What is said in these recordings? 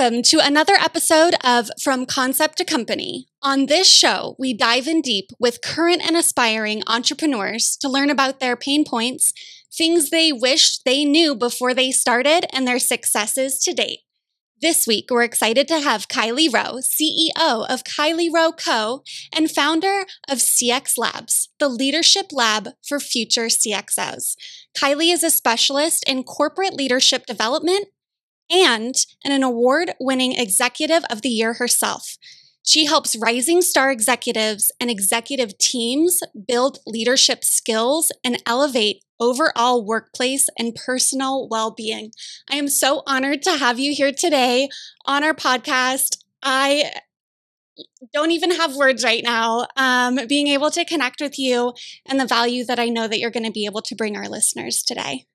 Welcome to another episode of From Concept to Company. On this show, we dive in deep with current and aspiring entrepreneurs to learn about their pain points, things they wished they knew before they started, and their successes to date. This week, we're excited to have Kylie Rowe, CEO of Kylie Rowe Co. and founder of CX Labs, the leadership lab for future CXOs. Kylie is a specialist in corporate leadership development and an award winning executive of the year herself. She helps rising star executives and executive teams build leadership skills and elevate overall workplace and personal well being. I am so honored to have you here today on our podcast. I don't even have words right now. Um, being able to connect with you and the value that I know that you're going to be able to bring our listeners today.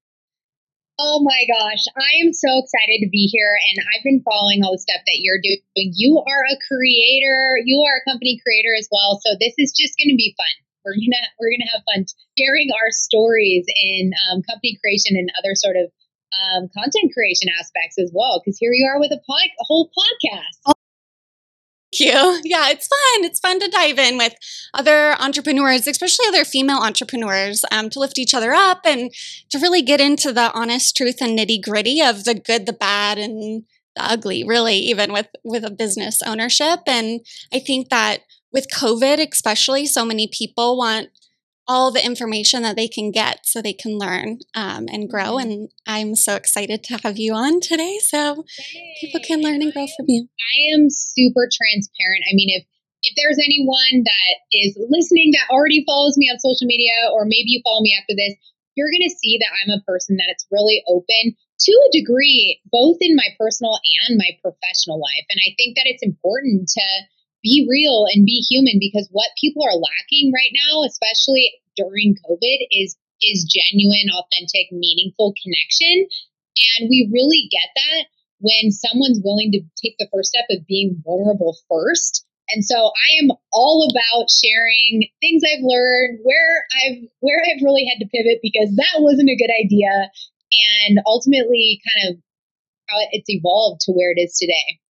Oh my gosh, I am so excited to be here and I've been following all the stuff that you're doing. You are a creator, you are a company creator as well, so this is just going to be fun. We're going to we're to have fun sharing our stories in um, company creation and other sort of um, content creation aspects as well because here you are with a, pod, a whole podcast you. Yeah, it's fun. It's fun to dive in with other entrepreneurs, especially other female entrepreneurs, um, to lift each other up and to really get into the honest truth and nitty gritty of the good, the bad, and the ugly. Really, even with with a business ownership. And I think that with COVID, especially, so many people want all the information that they can get so they can learn um, and grow. Mm-hmm. And I'm so excited to have you on today so people can learn and grow from you. I am super transparent. I mean, if if there's anyone that is listening that already follows me on social media, or maybe you follow me after this, you're going to see that I'm a person that's really open to a degree, both in my personal and my professional life. And I think that it's important to be real and be human because what people are lacking right now, especially during COVID, is is genuine, authentic, meaningful connection. And we really get that when someone's willing to take the first step of being vulnerable first. And so I am all about sharing things I've learned, where I've where I've really had to pivot because that wasn't a good idea, and ultimately kind of how it's evolved to where it is today.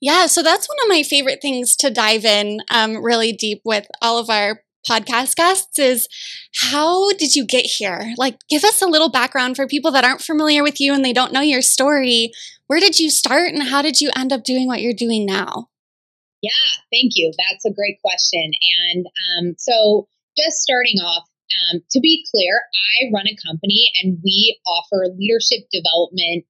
Yeah, so that's one of my favorite things to dive in um, really deep with all of our podcast guests is how did you get here? Like, give us a little background for people that aren't familiar with you and they don't know your story. Where did you start and how did you end up doing what you're doing now? Yeah, thank you. That's a great question. And um, so, just starting off, um, to be clear, I run a company and we offer leadership development,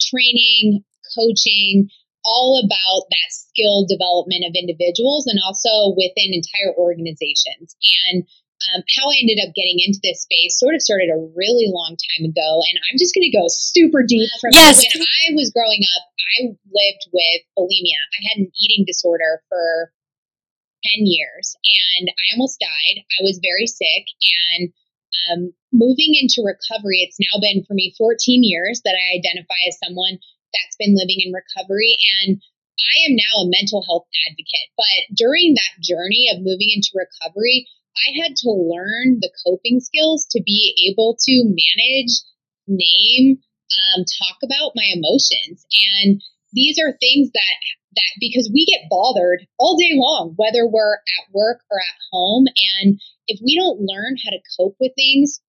training, coaching, all about that skill development of individuals and also within entire organizations. And um, how I ended up getting into this space sort of started a really long time ago. And I'm just going to go super deep from yes. when I was growing up. I lived with bulimia. I had an eating disorder for 10 years and I almost died. I was very sick and um, moving into recovery, it's now been for me 14 years that I identify as someone that's been living in recovery. And I am now a mental health advocate. But during that journey of moving into recovery, I had to learn the coping skills to be able to manage, name, um, talk about my emotions. And these are things that that because we get bothered all day long, whether we're at work or at home. And if we don't learn how to cope with things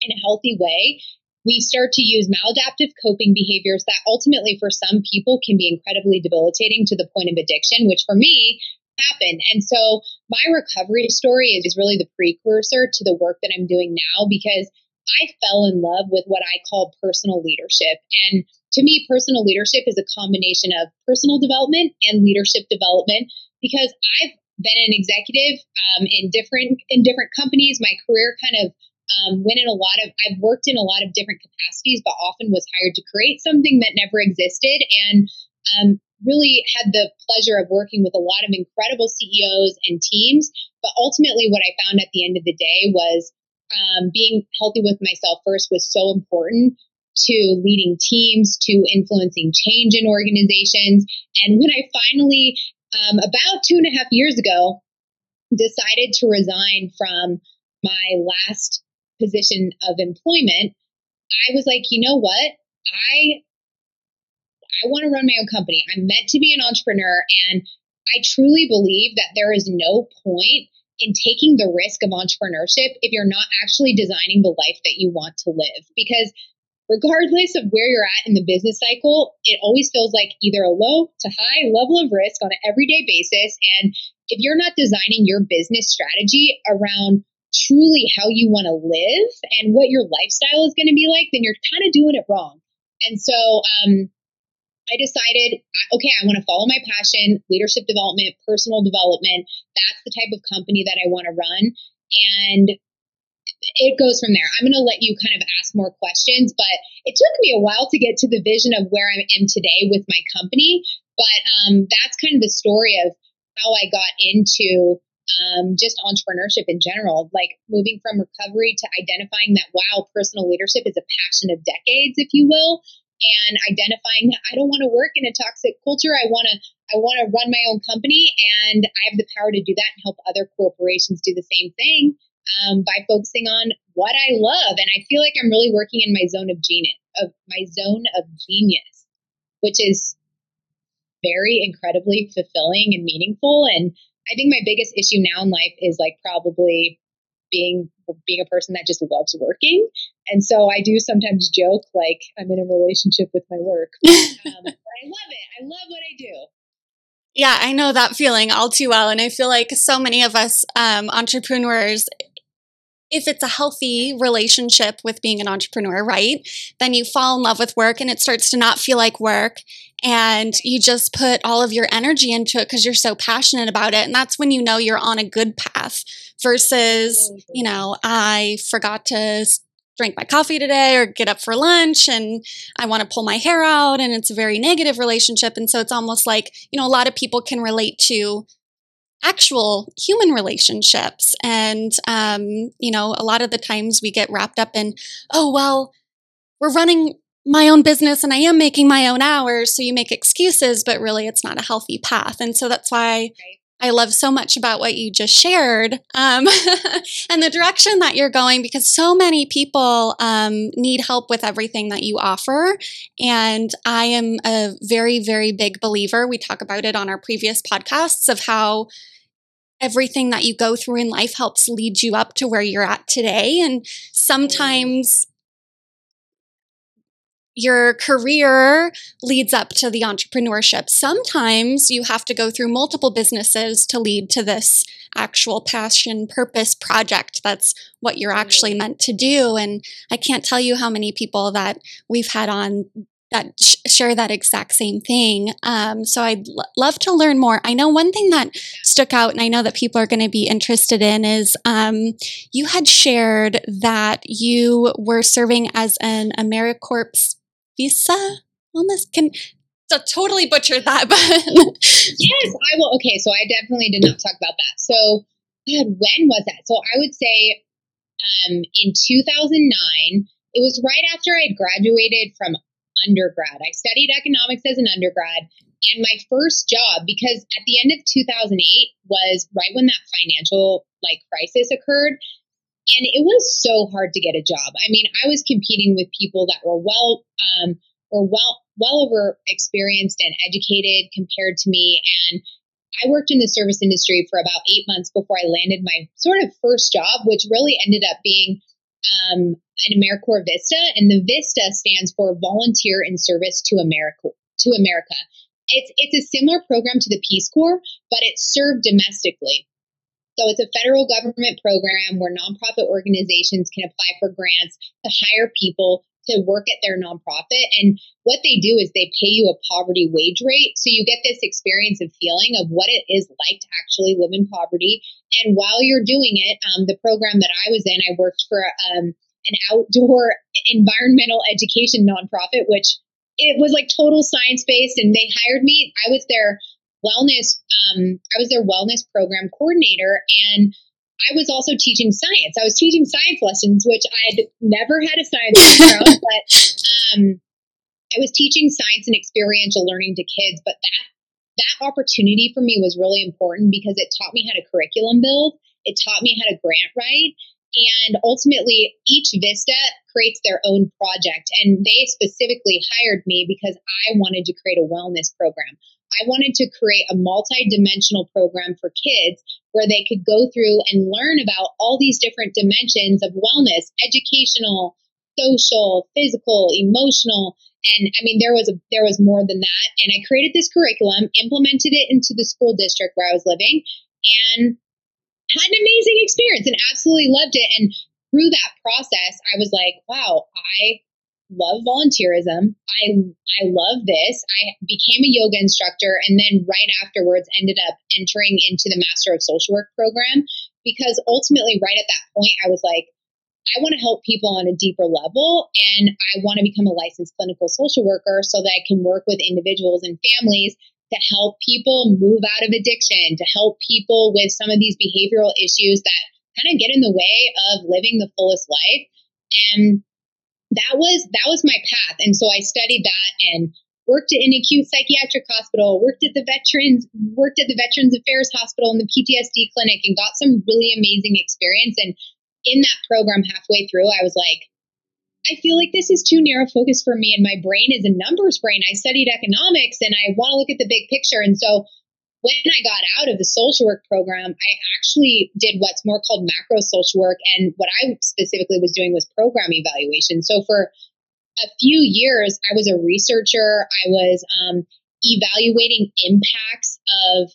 in a healthy way, we start to use maladaptive coping behaviors that ultimately for some people can be incredibly debilitating to the point of addiction, which for me happened. And so my recovery story is really the precursor to the work that I'm doing now because I fell in love with what I call personal leadership. And to me, personal leadership is a combination of personal development and leadership development because I've been an executive um, in different in different companies. My career kind of um, went in a lot of i've worked in a lot of different capacities but often was hired to create something that never existed and um, really had the pleasure of working with a lot of incredible ceos and teams. But ultimately what i found at the end of the day was um, being healthy with myself first was so important to leading teams to influencing change in organizations. And when i finally um, about two and a half years ago decided to resign from my last position of employment, I was like, you know what? I I want to run my own company. I'm meant to be an entrepreneur. And I truly believe that there is no point in taking the risk of entrepreneurship if you're not actually designing the life that you want to live. Because regardless of where you're at in the business cycle, it always feels like either a low to high level of risk on an everyday basis. And if you're not designing your business strategy around truly how you want to live and what your lifestyle is going to be like, then you're kind of doing it wrong. And so um, I decided, okay, I want to follow my passion, leadership development, personal development. That's the type of company that I want to run. And it goes from there. I'm going to let you kind of ask more questions, but it took me a while to get to the vision of where I am today with my company. But um, that's kind of the story of how I got into um, just entrepreneurship in general, like moving from recovery to identifying that, wow, personal leadership is a passion of decades, if you will, and identifying that I don't want to work in a toxic culture. I want to, I want to run my own company and I have the power to do that and help other corporations do the same thing um, by focusing on what I love. And I feel like I'm really working in my zone of genius, of my zone of genius, which is very incredibly fulfilling and meaningful. And I think my biggest issue now in life is like probably being being a person that just loves working. And so I do sometimes joke like I'm in a relationship with my work. Um, but I love it. I love what I do. Yeah, I know that feeling all too well. And I feel like so many of us um, entrepreneurs, if it's a healthy relationship with being an entrepreneur, right? Then you fall in love with work and it starts to not feel like work. And you just put all of your energy into it because you're so passionate about it. And that's when you know you're on a good path versus, you know, I forgot to drink my coffee today or get up for lunch and I want to pull my hair out and it's a very negative relationship. And so it's almost like, you know, a lot of people can relate to actual human relationships. And, um, you know, a lot of the times we get wrapped up in, oh, well, we're running my own business and I am making my own hours. So you make excuses, but really it's not a healthy path. And so that's why I love so much about what you just shared um, and the direction that you're going because so many people um, need help with everything that you offer. And I am a very, very big believer. We talk about it on our previous podcasts of how everything that you go through in life helps lead you up to where you're at today. And sometimes your career leads up to the entrepreneurship. Sometimes you have to go through multiple businesses to lead to this actual passion, purpose project. That's what you're actually meant to do. And I can't tell you how many people that we've had on that sh- share that exact same thing. Um, so I'd l- love to learn more. I know one thing that stuck out, and I know that people are going to be interested in, is um, you had shared that you were serving as an AmeriCorps visa wellness. Can so totally butchered that, but yes, I will. Okay, so I definitely did not talk about that. So, God, when was that? So I would say um, in 2009. It was right after I graduated from undergrad. I studied economics as an undergrad. And my first job, because at the end of 2008 was right when that financial like crisis occurred. And it was so hard to get a job. I mean, I was competing with people that were well, um, were well, well over experienced and educated compared to me. And I worked in the service industry for about eight months before I landed my sort of first job, which really ended up being um, an AmeriCorps Vista, and the Vista stands for Volunteer in Service to America. To America, it's it's a similar program to the Peace Corps, but it's served domestically. So it's a federal government program where nonprofit organizations can apply for grants to hire people to work at their nonprofit. And what they do is they pay you a poverty wage rate. So you get this experience of feeling of what it is like to actually live in poverty. And while you're doing it, um, the program that I was in, I worked for um, an outdoor environmental education nonprofit, which it was like total science based. And they hired me. I was their wellness, um, I was their wellness program coordinator. And I was also teaching science. I was teaching science lessons, which I'd never had a science background, but um, I was teaching science and experiential learning to kids. But that that opportunity for me was really important because it taught me how to curriculum build. It taught me how to grant write. And ultimately, each Vista creates their own project. And they specifically hired me because I wanted to create a wellness program. I wanted to create a multi-dimensional program for kids where they could go through and learn about all these different dimensions of wellness, educational, social, physical, emotional, and I mean there was a there was more than that. And I created this curriculum, implemented it into the school district where I was living, and had an amazing experience and absolutely loved it. And through that process, I was like, wow, I love volunteerism. I I love this. I became a yoga instructor and then right afterwards ended up entering into the Master of Social Work program because ultimately right at that point I was like I want to help people on a deeper level and I want to become a licensed clinical social worker so that I can work with individuals and families to help people move out of addiction, to help people with some of these behavioral issues that kind of get in the way of living the fullest life. And that was that was my path. And so I studied that and worked in acute psychiatric hospital, worked at the veterans, worked at the Veterans Affairs Hospital and the PTSD clinic and got some really amazing experience. And in that program halfway through, I was like, I feel like this is too narrow focus for me and my brain is a numbers brain. I studied economics and I want to look at the big picture. And so when I got out of the social work program, I actually did what's more called macro social work. And what I specifically was doing was program evaluation. So for a few years, I was a researcher. I was um, evaluating impacts of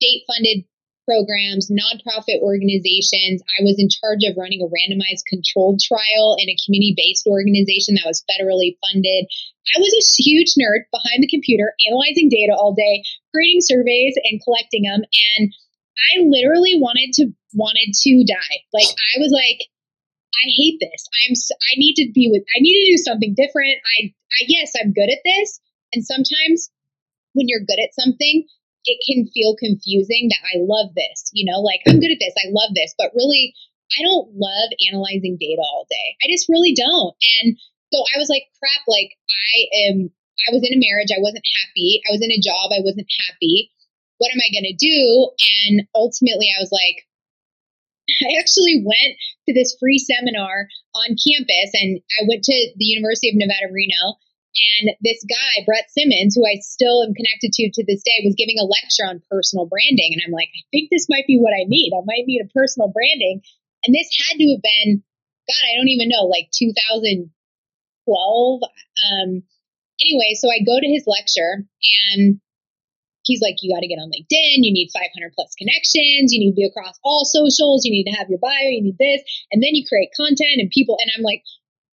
state funded programs, nonprofit organizations. I was in charge of running a randomized controlled trial in a community based organization that was federally funded. I was a huge nerd behind the computer, analyzing data all day, creating surveys and collecting them. And I literally wanted to wanted to die. Like I was like, I hate this. I'm I need to be with I need to do something different. I I yes, I'm good at this. And sometimes when you're good at something, it can feel confusing that I love this, you know, like I'm good at this, I love this, but really I don't love analyzing data all day. I just really don't. And so I was like, crap, like I am, I was in a marriage, I wasn't happy. I was in a job, I wasn't happy. What am I going to do? And ultimately, I was like, I actually went to this free seminar on campus and I went to the University of Nevada, Reno and this guy, Brett Simmons, who I still am connected to to this day, was giving a lecture on personal branding. And I'm like, I think this might be what I need. I might need a personal branding. And this had to have been, God, I don't even know, like 2012. Um, anyway, so I go to his lecture and he's like, you got to get on LinkedIn. You need 500 plus connections. You need to be across all socials. You need to have your bio. You need this. And then you create content and people. And I'm like,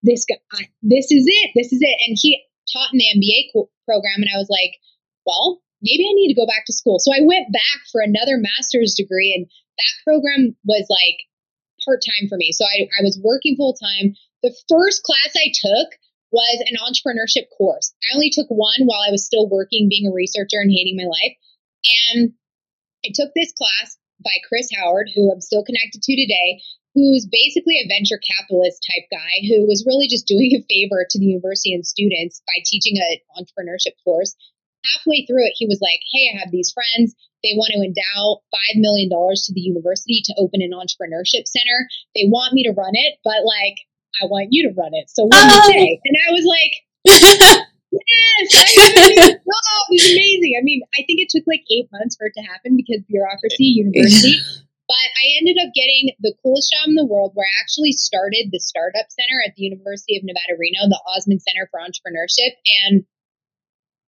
this guy, this is it. This is it. And he, taught in the MBA program, and I was like, well, maybe I need to go back to school. So I went back for another master's degree, and that program was like part time for me. So I, I was working full time. The first class I took was an entrepreneurship course. I only took one while I was still working, being a researcher and hating my life. And I took this class by Chris Howard, who I'm still connected to today who's basically a venture capitalist type guy who was really just doing a favor to the university and students by teaching an entrepreneurship course. Halfway through it, he was like, Hey, I have these friends. They want to endow $5 million to the university to open an entrepreneurship center. They want me to run it, but like, I want you to run it. So what do you oh. say? And I was like, Yes, oh, it was amazing. I mean, I think it took like eight months for it to happen because bureaucracy, university. But I ended up getting the coolest job in the world where I actually started the Startup Center at the University of Nevada, Reno, the Ozmen Center for Entrepreneurship. And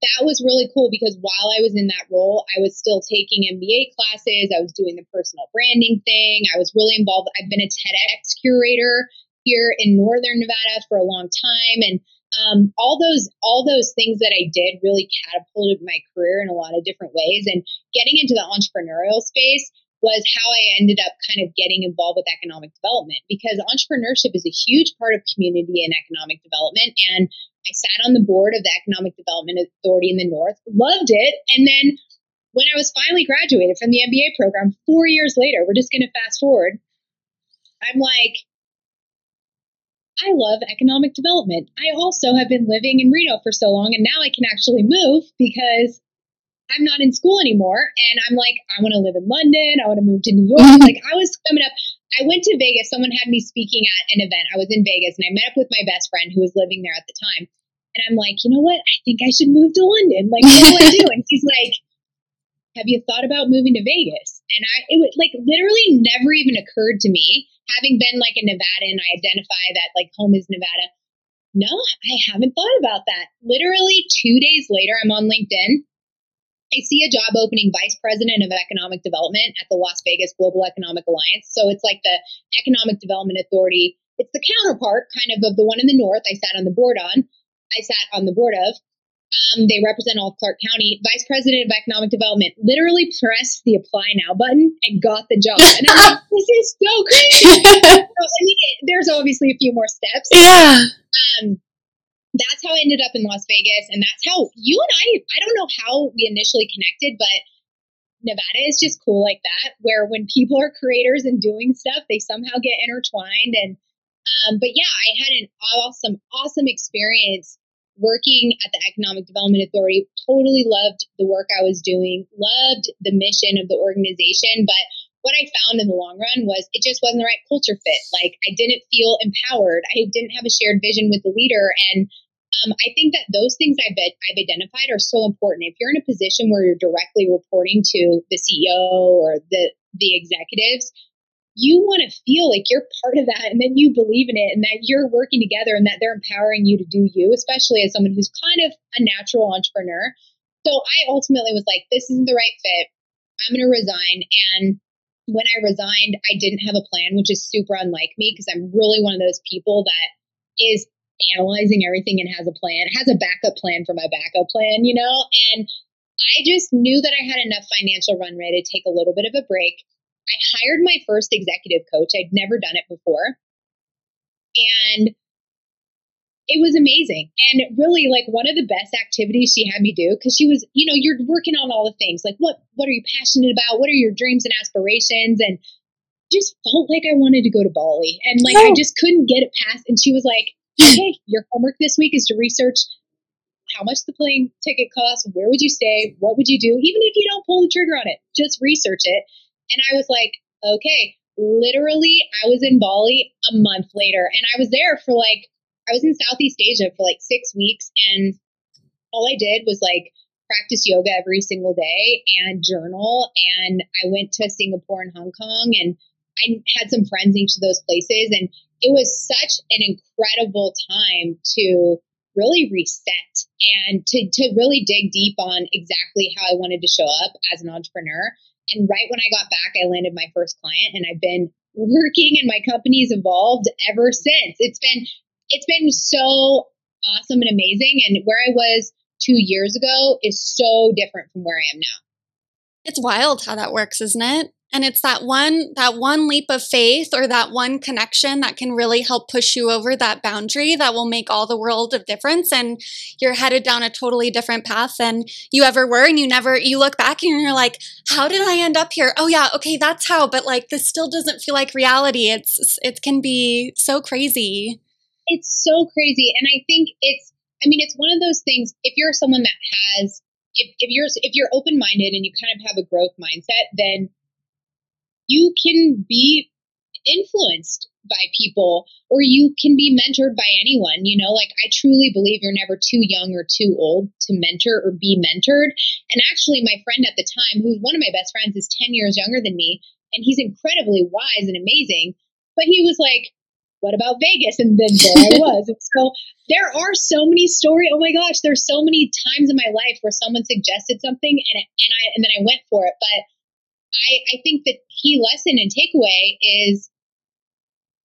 that was really cool because while I was in that role, I was still taking MBA classes. I was doing the personal branding thing. I was really involved. I've been a TEDx curator here in Northern Nevada for a long time. And um, all those all those things that I did really catapulted my career in a lot of different ways. And getting into the entrepreneurial space was how I ended up kind of getting involved with economic development because entrepreneurship is a huge part of community and economic development. And I sat on the board of the Economic Development Authority in the North, loved it. And then when I was finally graduated from the MBA program, four years later, we're just going to fast forward, I'm like, I love economic development. I also have been living in Reno for so long, and now I can actually move because I'm not in school anymore. And I'm like, I want to live in London. I want to move to New York. like I was coming up, I went to Vegas. Someone had me speaking at an event. I was in Vegas and I met up with my best friend who was living there at the time. And I'm like, you know what? I think I should move to London. Like, what do I do? And he's like, have you thought about moving to Vegas? And I, it would like literally never even occurred to me, having been like a Nevadan, I identify that like home is Nevada. No, I haven't thought about that. Literally two days later, I'm on LinkedIn. I see a job opening vice president of economic development at the Las Vegas Global Economic Alliance. So it's like the Economic Development Authority. It's the counterpart kind of of the one in the north I sat on the board on. I sat on the board of. Um, they represent all of Clark County. Vice President of Economic Development literally pressed the apply now button and got the job. And I'm like, this is so crazy. so, I mean, there's obviously a few more steps. Yeah. Um, that's how I ended up in Las Vegas. And that's how you and I, I don't know how we initially connected, but Nevada is just cool like that, where when people are creators and doing stuff, they somehow get intertwined. And, um, but yeah, I had an awesome, awesome experience working at the Economic Development Authority, totally loved the work I was doing, loved the mission of the organization. But what I found in the long run was it just wasn't the right culture fit. Like I didn't feel empowered. I didn't have a shared vision with the leader. And um, I think that those things I've, I've identified are so important. If you're in a position where you're directly reporting to the CEO or the, the executives, you want to feel like you're part of that and then you believe in it and that you're working together and that they're empowering you to do you, especially as someone who's kind of a natural entrepreneur. So I ultimately was like, this isn't the right fit. I'm going to resign. And when I resigned, I didn't have a plan, which is super unlike me because I'm really one of those people that is analyzing everything and has a plan, has a backup plan for my backup plan, you know? And I just knew that I had enough financial runway to take a little bit of a break I hired my first executive coach. I'd never done it before. And it was amazing. And really like one of the best activities she had me do because she was, you know, you're working on all the things. Like what what are you passionate about? What are your dreams and aspirations? And just felt like I wanted to go to Bali. And like I just couldn't get it past and she was like, "Okay, your homework this week is to research how much the plane ticket costs, where would you stay, what would you do, even if you don't pull the trigger on it, just research it. And I was like, okay, literally, I was in Bali a month later and I was there for like, I was in Southeast Asia for like six weeks. And all I did was like practice yoga every single day and journal. And I went to Singapore and Hong Kong and I had some friends in each of those places. And it was such an incredible time to really reset and to, to really dig deep on exactly how I wanted to show up as an entrepreneur. And right when I got back, I landed my first client and I've been working and my company's evolved ever since. It's been it's been so awesome and amazing. And where I was two years ago is so different from where I am now. It's wild how that works, isn't it? And it's that one that one leap of faith or that one connection that can really help push you over that boundary that will make all the world of difference. And you're headed down a totally different path than you ever were. And you never you look back and you're like how did i end up here? Oh yeah okay that's how. But like this still doesn't feel like reality. It's it can be so crazy. It's so crazy. And i think it's i mean it's one of those things if you're someone that has if, if you're if you're open minded and you kind of have a growth mindset then you can be influenced by people or you can be mentored by anyone you know? Like i truly believe you're never too young or too old to mentor or be mentored. And actually my friend at the time who's one of my best friends is 10 years younger than me and he's incredibly wise and amazing. But he was like what about vegas? And then there i was. And so there are so many stories oh my gosh there's so many times in my life where someone suggested something and, it, and i and then i went for it. But I, I think the key lesson and takeaway is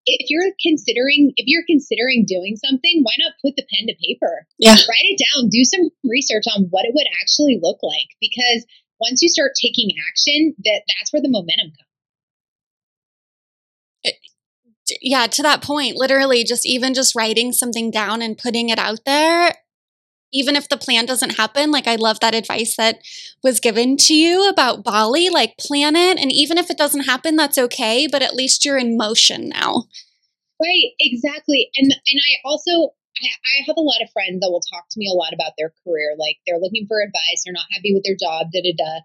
if you're considering if you're considering doing something, why not put the pen to paper? Yeah. Write it down, do some research on what it would actually look like. Because once you start taking action, that that's where the momentum comes. Eh, yeah, to that point, literally just even just writing something down and putting it out there even if the plan doesn't happen, like I love that advice that was given to you about Bali, like plan it. And even if it doesn't happen, that's okay, but at least you're in motion now. Right, exactly. And and I also I, I have a lot of friends that will talk to me a lot about their career. Like they're looking for advice, they're not happy with their job, da da da.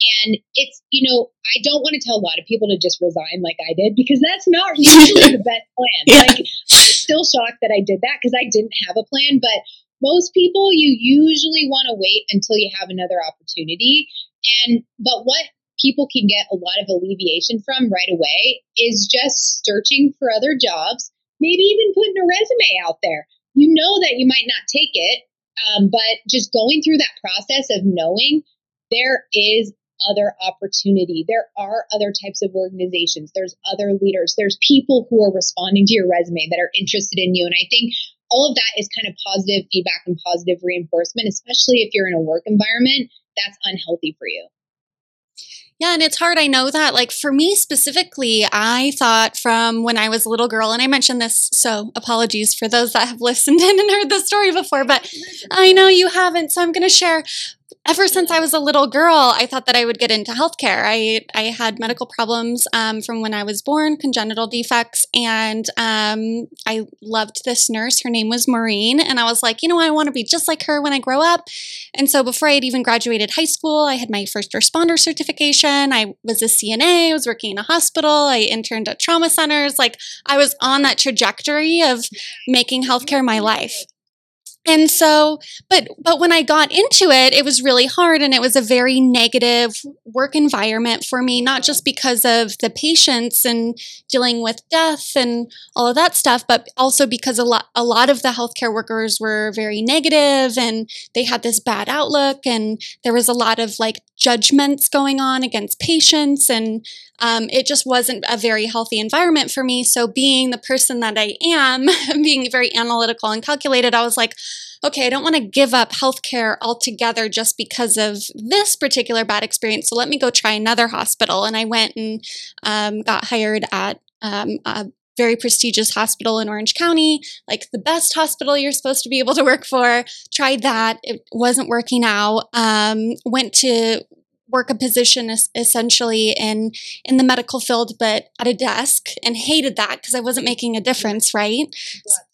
And it's, you know, I don't want to tell a lot of people to just resign like I did because that's not usually the best plan. Yeah. Like, I'm still shocked that I did that because I didn't have a plan. But most people, you usually want to wait until you have another opportunity. And, but what people can get a lot of alleviation from right away is just searching for other jobs, maybe even putting a resume out there. You know that you might not take it, um, but just going through that process of knowing there is other opportunity. There are other types of organizations. There's other leaders. There's people who are responding to your resume that are interested in you. And I think all of that is kind of positive feedback and positive reinforcement, especially if you're in a work environment that's unhealthy for you. Yeah, and it's hard. I know that. Like for me specifically, I thought from when I was a little girl, and I mentioned this, so apologies for those that have listened in and heard the story before, but I know you haven't, so I'm going to share ever since I was a little girl, I thought that I would get into healthcare. I, I had medical problems um, from when I was born, congenital defects, and um, I loved this nurse. Her name was Maureen, and I was like, you know, I want to be just like her when I grow up. And so before I had even graduated high school, I had my first responder certification. I was a CNA, I was working in a hospital, I interned at trauma centers. Like I was on that trajectory of making healthcare my life and so but but when i got into it it was really hard and it was a very negative work environment for me not just because of the patients and dealing with death and all of that stuff but also because a lot a lot of the healthcare workers were very negative and they had this bad outlook and there was a lot of like judgments going on against patients and um, it just wasn't a very healthy environment for me. So, being the person that I am, being very analytical and calculated, I was like, okay, I don't want to give up healthcare altogether just because of this particular bad experience. So, let me go try another hospital. And I went and um, got hired at um, a very prestigious hospital in Orange County, like the best hospital you're supposed to be able to work for. Tried that, it wasn't working out. Um, went to work a position essentially in in the medical field but at a desk and hated that because i wasn't making a difference right?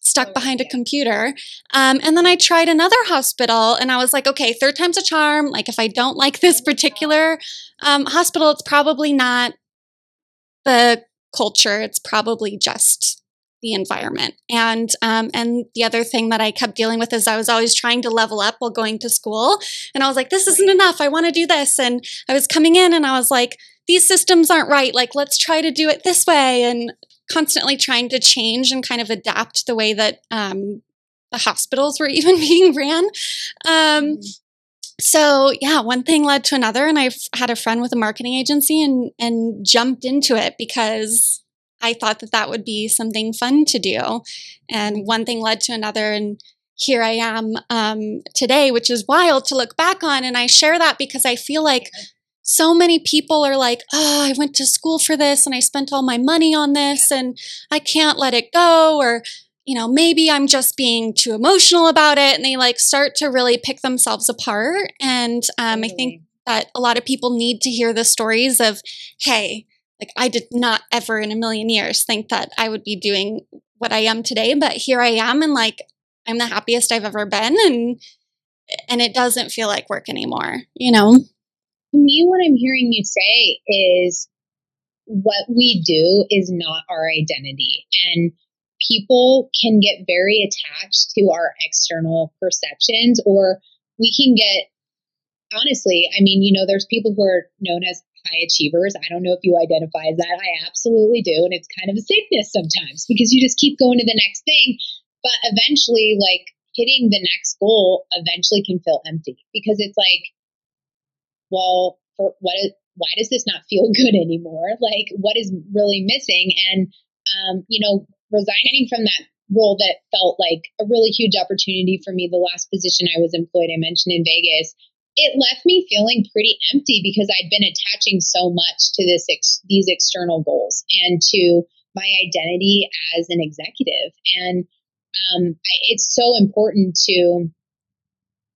Stuck behind a computer. Um, and then i tried another hospital and i was like okay third time's a charm. Like if i don't like this particular um, hospital it's probably not the culture. It's probably just the environment. And um, and the other thing that I kept dealing with is I was always trying to level up while going to school, and I was like, this isn't enough. I want to do this, and I was coming in, and I was like, these systems aren't right. Like, let's try to do it this way, and constantly trying to change and kind of adapt the way that um, the hospitals were even being ran. Um, mm-hmm. so yeah, one thing led to another, and I had a friend with a marketing agency and and jumped into it because I thought that that would be something fun to do. And one thing led to another. And here I am um, today, which is wild to look back on. And I share that because I feel like so many people are like, oh, I went to school for this and I spent all my money on this and I can't let it go. Or, you know, maybe I'm just being too emotional about it. And they like start to really pick themselves apart. And um, I think that a lot of people need to hear the stories of, hey, like I did not ever in a million years think that I would be doing what I am today, but here I am and like I'm the happiest I've ever been and and it doesn't feel like work anymore, you know. To me what I'm hearing you say is what we do is not our identity and people can get very attached to our external perceptions or we can get honestly, I mean, you know, there's people who are known as high achievers. I don't know if you identify as that. I absolutely do. And it's kind of a sickness sometimes because you just keep going to the next thing. But eventually, like hitting the next goal eventually can feel empty because it's like, well, for what is, why does this not feel good anymore? Like, what is really missing? And, um, you know, resigning from that role that felt like a really huge opportunity for me, the last position I was employed, I mentioned in Vegas, it left me feeling pretty empty because I'd been attaching so much to this ex- these external goals and to my identity as an executive. And um, it's so important to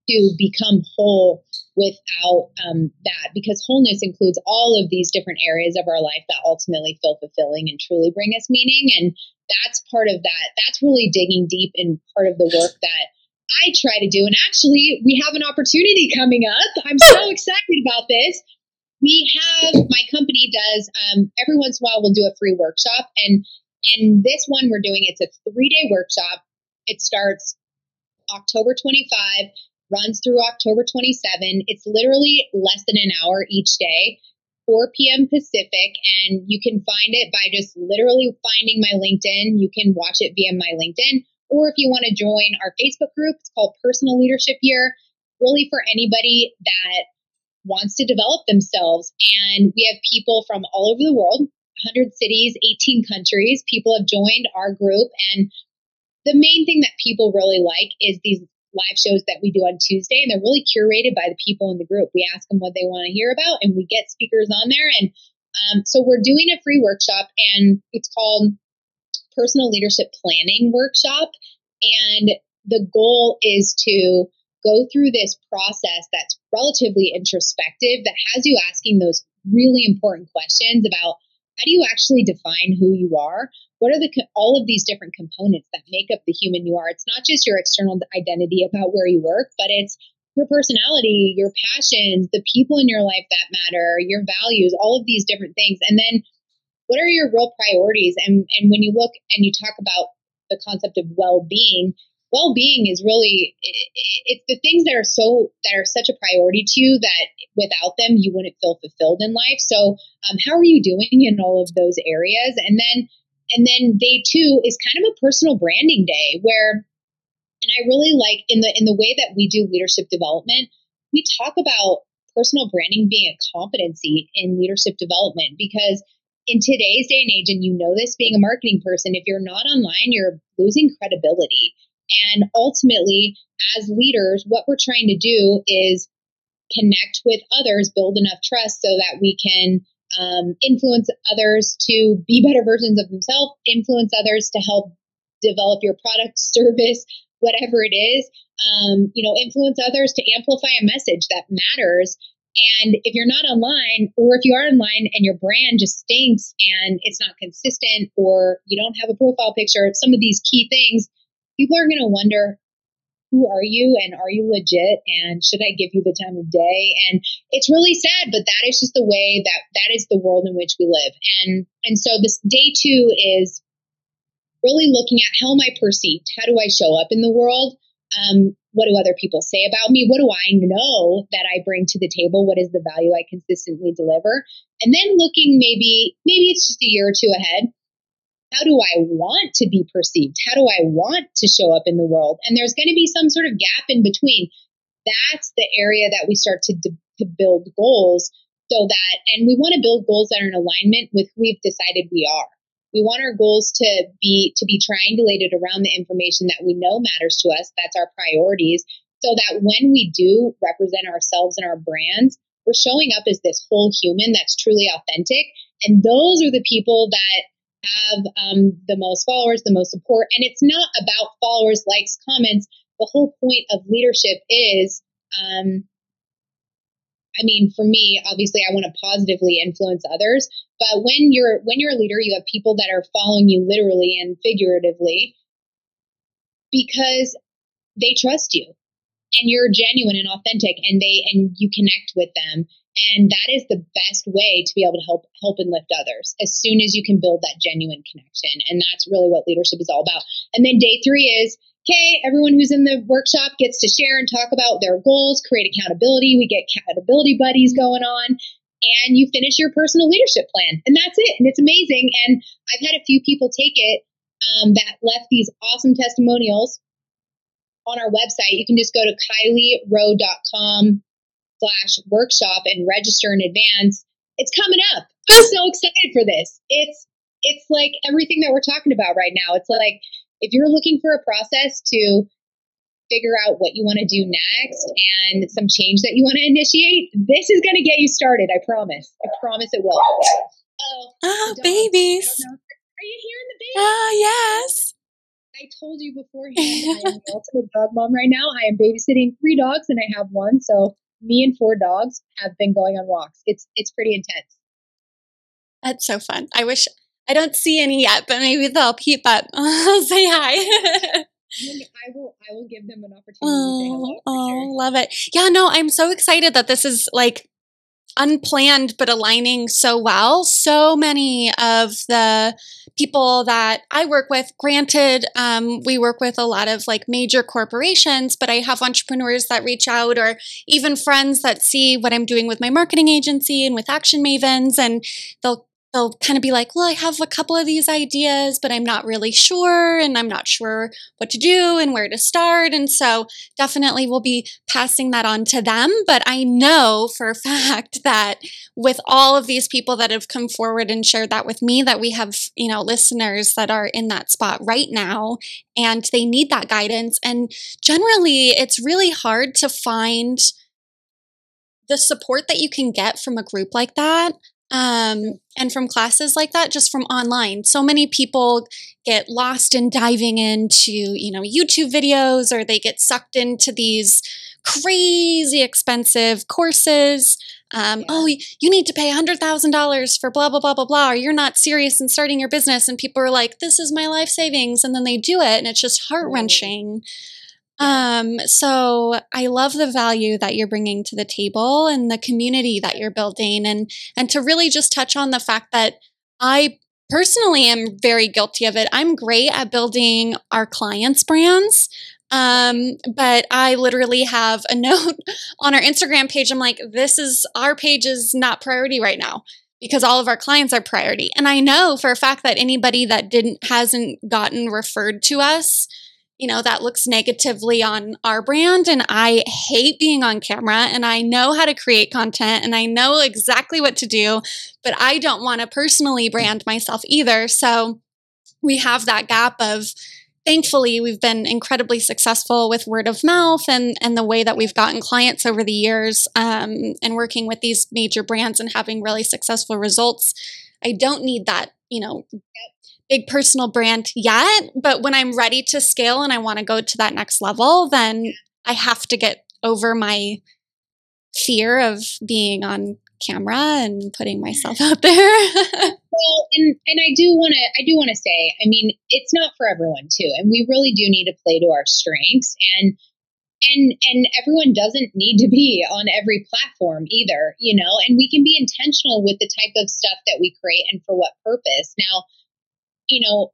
to become whole without um, that because wholeness includes all of these different areas of our life that ultimately feel fulfilling and truly bring us meaning and that's part of that that's really digging deep in part of the work that I try to do. And actually, we have an opportunity coming up. I'm so excited about this. we have my company does um, every once in a while we'll do a free workshop and and this one we're doing it's a three day workshop it starts october 25 runs through october 27 it's literally less than an hour each day 4 p.m pacific and you can find it by just literally finding my linkedin you can watch it via my linkedin or if you want to join our facebook group it's called personal leadership year really for anybody that wants to develop themselves. And we have people from all over the world 100 cities, 18 countries. People have joined our group. And the main thing that people really like is these live shows that we do on Tuesday, and they're really curated by the people in the group. We ask them what they want to hear about, and we get speakers on there. And um, so we're doing a free workshop, and it's called Personal Leadership Planning Workshop. And the goal is to go through this process that's relatively introspective that has you asking those really important questions about how do you actually define who you are what are the all of these different components that make up the human you are it's not just your external identity about where you work but it's your personality your passions the people in your life that matter your values all of these different things and then what are your real priorities? And and when you look and you talk about the concept of well-being well-being is really it's the things that are so that are such a priority to you that without them you wouldn't feel fulfilled in life. So um, how are you doing in all of those areas? And then and then day two is kind of a personal branding day where and i really like in the in the way that we do leadership development we talk about personal branding being a competency in leadership development because in today's day and age and you know this being a marketing person if you're not online you're losing credibility and ultimately, as leaders, what we're trying to do is connect with others, build enough trust so that we can um, influence others to be better versions of themselves, influence others to help develop your product, service, whatever it is. Um, you know, influence others to amplify a message that matters. And if you're not online, or if you are online and your brand just stinks and it's not consistent, or you don't have a profile picture, some of these key things, people are going to wonder who are you and are you legit and should I give you the time of day? And it's really sad, but that is just the way that that is the world in which we live. And and so this day 2 is really looking at how am I perceived? How do I show up in the world? Um, what do other people say about me? What do I know that I bring to the table? What is the value I consistently deliver? And then looking maybe maybe it's just a year or two ahead how do I want to be perceived? How do I want to show up in the world? And there's going to be some sort of gap in between. That's the area that we start to, to build goals so that, and we want to build goals that are in alignment with who we've decided we are. We want our goals to be to be triangulated around the information that we know matters to us. That's our priorities. So that when we do represent ourselves and our brands, we're showing up as this whole human that's truly authentic. And those are the people that have um, the most followers, the most support. And it's not about followers, likes, comments. The whole point of leadership is, um, I mean, for me, obviously, I want to positively influence others. But when you're when you're a leader, you have people that are following you literally and figuratively because they trust you and you're genuine and authentic and they and you connect with them and that is the best way to be able to help help and lift others as soon as you can build that genuine connection. And that's really what leadership is all about. And then day three is okay, everyone who's in the workshop gets to share and talk about their goals, create accountability. We get accountability buddies going on. And you finish your personal leadership plan. And that's it. And it's amazing. And I've had a few people take it um, that left these awesome testimonials on our website. You can just go to kylierowe.com slash workshop and register in advance. It's coming up. I'm so excited for this. It's it's like everything that we're talking about right now. It's like if you're looking for a process to figure out what you want to do next and some change that you want to initiate, this is going to get you started. I promise. I promise it will. Oh, oh babies. Are you hearing the baby? Ah, yes. I told you beforehand, I am the ultimate dog mom right now. I am babysitting three dogs and I have one. So me and four dogs have been going on walks. It's it's pretty intense. That's so fun. I wish I don't see any yet, but maybe they'll peep up. I'll say hi. I will I will give them an opportunity oh, Oh, sure. love it. Yeah, no, I'm so excited that this is like unplanned but aligning so well. So many of the people that I work with, granted, um, we work with a lot of like major corporations, but I have entrepreneurs that reach out or even friends that see what I'm doing with my marketing agency and with Action Mavens, and they'll they'll kind of be like, well, I have a couple of these ideas, but I'm not really sure, and I'm not sure what to do and where to start. And so definitely we'll be passing that on to them. But I know for a fact that with all of these people that have come forward and shared that with me, that we have, you know, listeners that are in that spot right now and they need that guidance. And generally, it's really hard to find the support that you can get from a group like that um, and from classes like that just from online so many people get lost in diving into you know youtube videos or they get sucked into these crazy expensive courses um, yeah. oh you need to pay $100000 for blah blah blah blah blah or you're not serious in starting your business and people are like this is my life savings and then they do it and it's just heart-wrenching right. Um, so I love the value that you're bringing to the table and the community that you're building and and to really just touch on the fact that I personally am very guilty of it. I'm great at building our clients' brands. Um, but I literally have a note on our Instagram page. I'm like, this is our page is not priority right now because all of our clients are priority. And I know for a fact that anybody that didn't hasn't gotten referred to us you know, that looks negatively on our brand. And I hate being on camera and I know how to create content and I know exactly what to do, but I don't want to personally brand myself either. So we have that gap of, thankfully we've been incredibly successful with word of mouth and and the way that we've gotten clients over the years um, and working with these major brands and having really successful results i don't need that you know big personal brand yet, but when I'm ready to scale and I want to go to that next level, then I have to get over my fear of being on camera and putting myself out there. well, and and I do want to I do want to say, I mean, it's not for everyone too, and we really do need to play to our strengths and and and everyone doesn't need to be on every platform either, you know, and we can be intentional with the type of stuff that we create and for what purpose. Now, you know,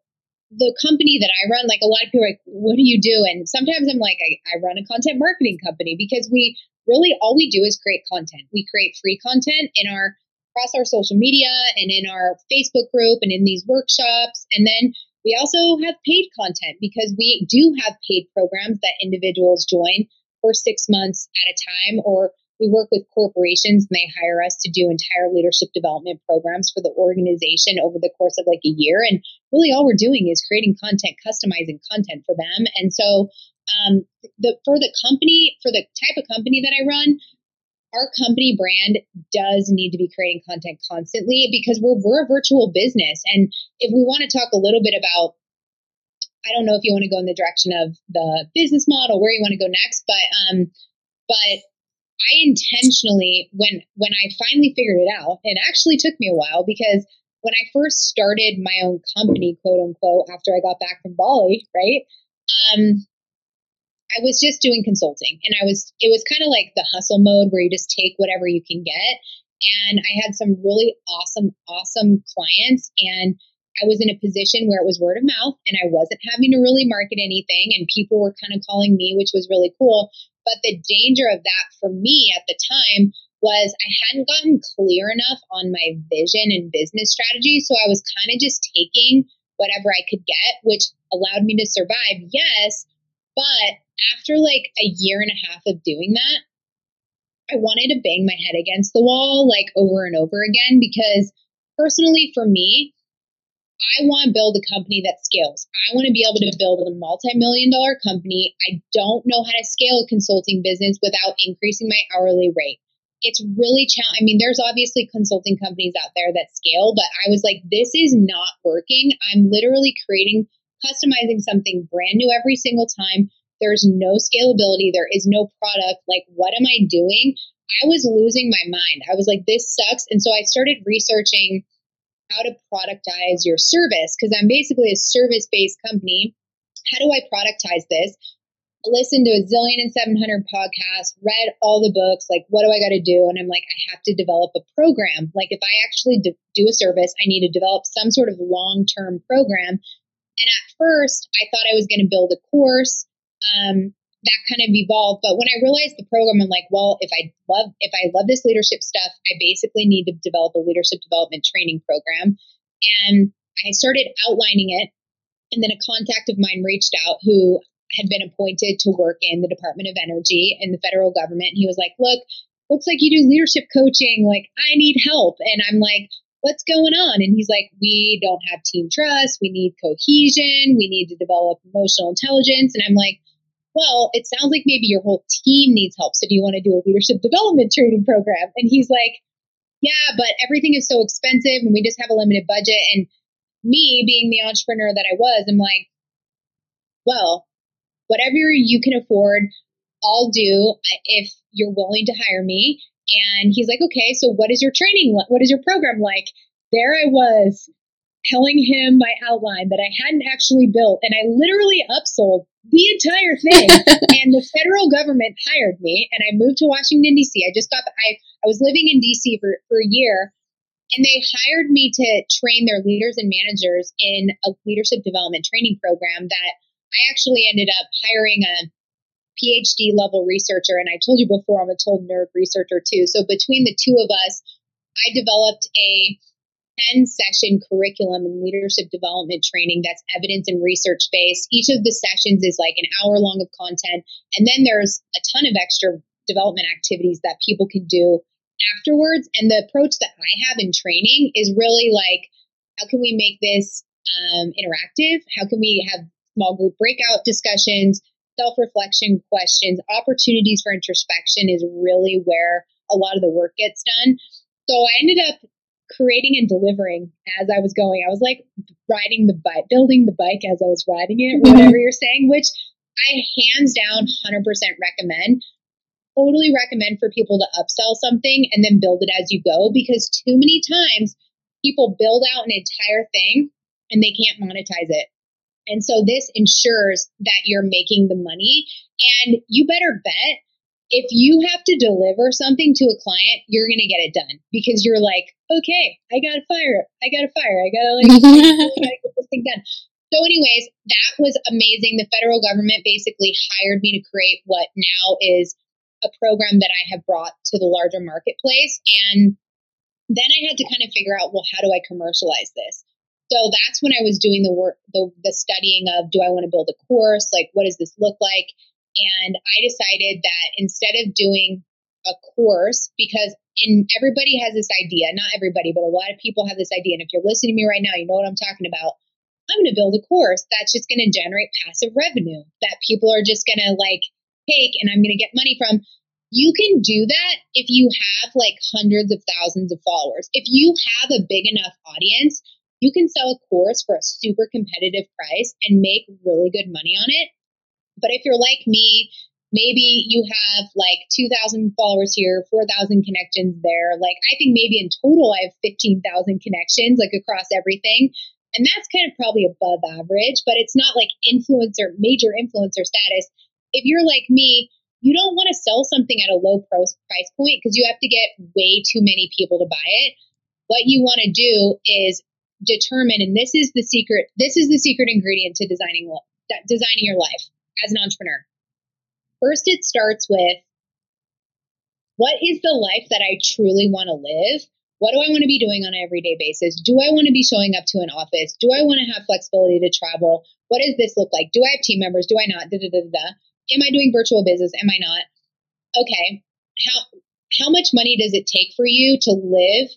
the company that I run, like a lot of people are like, what do you do? And sometimes I'm like, I, I run a content marketing company because we really all we do is create content. We create free content in our across our social media and in our Facebook group and in these workshops. And then we also have paid content because we do have paid programs that individuals join for six months at a time or we work with corporations and they hire us to do entire leadership development programs for the organization over the course of like a year. And really all we're doing is creating content, customizing content for them. And so um, the for the company, for the type of company that I run, our company brand does need to be creating content constantly because we're we're a virtual business. And if we want to talk a little bit about I don't know if you want to go in the direction of the business model, where you want to go next, but um, but I intentionally when when I finally figured it out, it actually took me a while because when I first started my own company, quote unquote, after I got back from Bali, right? Um, I was just doing consulting and I was it was kind of like the hustle mode where you just take whatever you can get. And I had some really awesome, awesome clients and I was in a position where it was word of mouth and I wasn't having to really market anything and people were kind of calling me, which was really cool. But the danger of that for me at the time was I hadn't gotten clear enough on my vision and business strategy. So I was kind of just taking whatever I could get, which allowed me to survive, yes. But after like a year and a half of doing that, I wanted to bang my head against the wall like over and over again because personally for me, I want to build a company that scales. I want to be able to build a multi-million dollar company. I don't know how to scale a consulting business without increasing my hourly rate. It's really challenging. I mean, there's obviously consulting companies out there that scale, but I was like, this is not working. I'm literally creating, customizing something brand new every single time. There's no scalability. There is no product. Like, what am I doing? I was losing my mind. I was like, this sucks. And so I started researching how to productize your service because I'm basically a service based company. How do I productize this? Listen to a zillion and 700 podcasts, read all the books, like, what do I got to do? And I'm like, I have to develop a program. Like, if I actually do a service, I need to develop some sort of long term program. And at first, I thought I was going to build a course. Um, that kind of evolved. But when I realized the program, I'm like, well, if I love if I love this leadership stuff, I basically need to develop a leadership development training program. And I started outlining it. And then a contact of mine reached out who had been appointed to work in the Department of Energy in the federal government. And he was like, Look, looks like you do leadership coaching. Like, I need help. And I'm like, What's going on? And he's like, We don't have team trust. We need cohesion. We need to develop emotional intelligence. And I'm like, Well, it sounds like maybe your whole team needs help. So do you want to do a leadership development training program? And he's like, Yeah, but everything is so expensive and we just have a limited budget. And me being the entrepreneur that I was, I'm like, well, whatever you can afford, I'll do uh, if you're willing to hire me. And he's like, okay, so what is your training? What is your program like? There I was telling him my outline that I hadn't actually built, and I literally upsold the entire thing. and the federal government hired me, and I moved to Washington D.C. I just got I I was living in D.C. for for a year, and they hired me to train their leaders and managers in a leadership development training program that I actually ended up hiring a PhD level researcher. And I told you before, I'm a total nerd researcher too. So between the two of us, I developed a 10 session curriculum and leadership development training that's evidence and research based. Each of the sessions is like an hour long of content. And then there's a ton of extra development activities that people can do afterwards. And the approach that I have in training is really like, how can we make this um, interactive? How can we have small group breakout discussions, self reflection questions, opportunities for introspection is really where a lot of the work gets done. So I ended up creating and delivering as I was going. I was like riding the bike, building the bike as I was riding it, mm-hmm. whatever you're saying, which I hands down 100% recommend. Totally recommend for people to upsell something and then build it as you go because too many times people build out an entire thing and they can't monetize it. And so this ensures that you're making the money. And you better bet if you have to deliver something to a client, you're going to get it done because you're like, okay, I got to fire. I got to fire. I got to like, gotta get this thing done. So, anyways, that was amazing. The federal government basically hired me to create what now is a program that I have brought to the larger marketplace. And then I had to kind of figure out, well, how do I commercialize this? So that's when I was doing the work, the, the studying of do I want to build a course? Like, what does this look like? And I decided that instead of doing a course, because in everybody has this idea, not everybody, but a lot of people have this idea. And if you're listening to me right now, you know what I'm talking about. I'm going to build a course that's just going to generate passive revenue that people are just going to like take and I'm going to get money from. You can do that if you have like hundreds of thousands of followers. If you have a big enough audience you can sell a course for a super competitive price and make really good money on it. But if you're like me, maybe you have like 2,000 followers here, 4,000 connections there. Like, I think maybe in total I have 15,000 connections, like across everything. And that's kind of probably above average, but it's not like influencer, major influencer status. If you're like me, you don't want to sell something at a low price point because you have to get way too many people to buy it. What you want to do is determine, and this is the secret, this is the secret ingredient to designing, designing your life as an entrepreneur. First, it starts with what is the life that I truly want to live? What do I want to be doing on an everyday basis? Do I want to be showing up to an office? Do I want to have flexibility to travel? What does this look like? Do I have team members? Do I not? Da, da, da, da. Am I doing virtual business? Am I not? Okay. How how much money does it take for you to live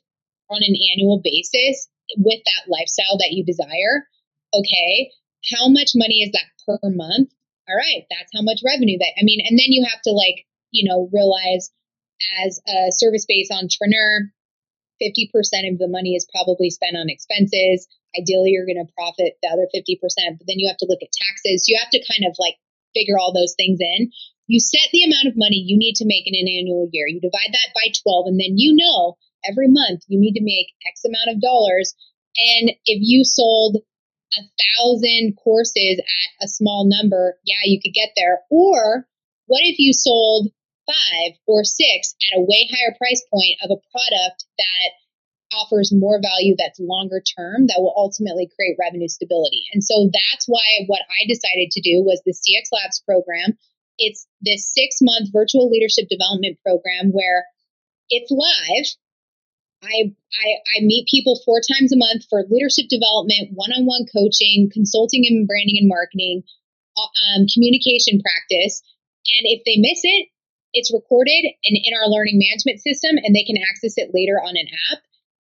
on an annual basis with that lifestyle that you desire. Okay, how much money is that per month? All right, that's how much revenue that I mean, and then you have to like, you know, realize as a service based entrepreneur, 50% of the money is probably spent on expenses. Ideally, you're going to profit the other 50%, but then you have to look at taxes. You have to kind of like figure all those things in. You set the amount of money you need to make in an annual year. You divide that by 12, and then you know every month you need to make X amount of dollars. And if you sold a thousand courses at a small number, yeah, you could get there. Or what if you sold five or six at a way higher price point of a product that offers more value that's longer term that will ultimately create revenue stability. And so that's why what I decided to do was the CX Labs program. It's this six month virtual leadership development program where it's live. I, I, I meet people four times a month for leadership development, one on one coaching, consulting and branding and marketing, uh, um, communication practice. And if they miss it, it's recorded and in our learning management system, and they can access it later on an app.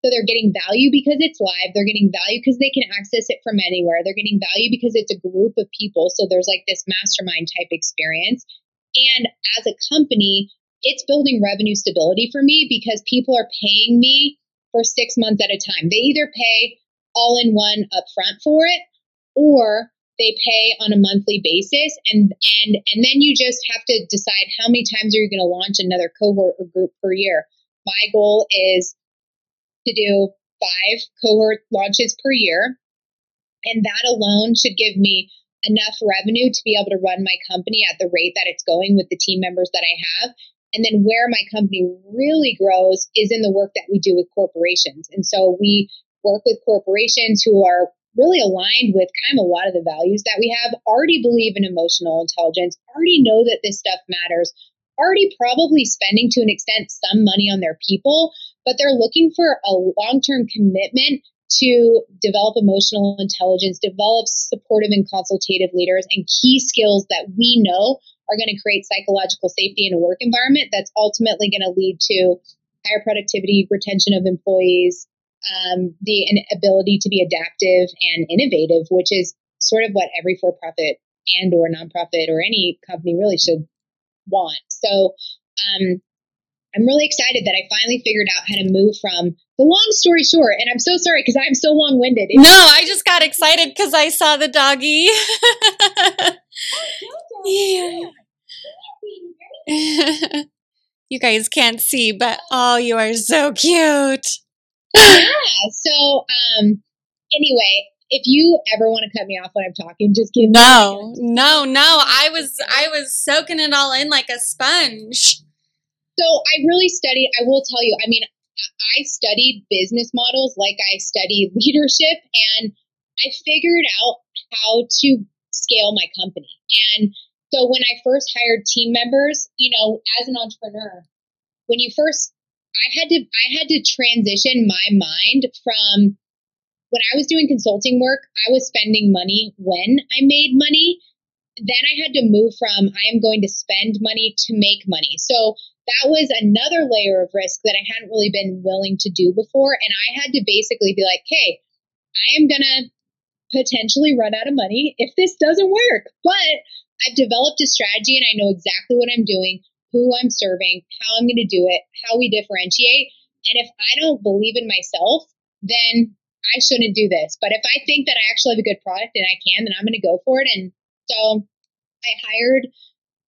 So they're getting value because it's live. They're getting value because they can access it from anywhere. They're getting value because it's a group of people. So there's like this mastermind type experience. And as a company, it's building revenue stability for me because people are paying me for six months at a time. They either pay all in one upfront for it or they pay on a monthly basis. And and and then you just have to decide how many times are you going to launch another cohort or group per year. My goal is to do five cohort launches per year and that alone should give me enough revenue to be able to run my company at the rate that it's going with the team members that I have and then where my company really grows is in the work that we do with corporations. And so we work with corporations who are really aligned with kind of a lot of the values that we have, already believe in emotional intelligence, already know that this stuff matters, already probably spending to an extent some money on their people, but they're looking for a long term commitment to develop emotional intelligence, develop supportive and consultative leaders, and key skills that we know are going to create psychological safety in a work environment that's ultimately going to lead to higher productivity, retention of employees, um, the ability to be adaptive and innovative, which is sort of what every for-profit and or nonprofit or any company really should want. So um, I'm really excited that I finally figured out how to move from the long story short, and I'm so sorry because I'm so long winded. No, I just got excited because I saw the doggy. yeah. you guys can't see, but oh, you are so cute yeah. So, um, anyway, if you ever want to cut me off when I'm talking, just give no, no, no. I was I was soaking it all in like a sponge. So I really studied. I will tell you. I mean, I studied business models like I studied leadership, and I figured out how to scale my company. And so when I first hired team members, you know, as an entrepreneur, when you first I had to I had to transition my mind from when I was doing consulting work, I was spending money when I made money. Then I had to move from I am going to spend money to make money. So that was another layer of risk that I hadn't really been willing to do before. And I had to basically be like, hey, I am going to potentially run out of money if this doesn't work. But I've developed a strategy and I know exactly what I'm doing who I'm serving, how I'm going to do it, how we differentiate. And if I don't believe in myself, then I shouldn't do this. But if I think that I actually have a good product and I can, then I'm going to go for it. And so I hired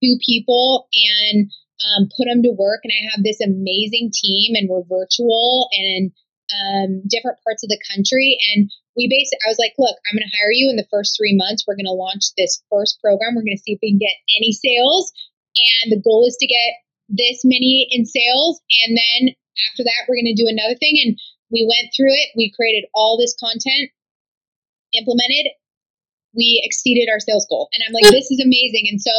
two people and um, put them to work. And I have this amazing team, and we're virtual and um, different parts of the country. And we basically, I was like, look, I'm going to hire you in the first three months. We're going to launch this first program. We're going to see if we can get any sales. And the goal is to get this many in sales. And then after that, we're going to do another thing. And we went through it. We created all this content, implemented. We exceeded our sales goal. And I'm like, this is amazing. And so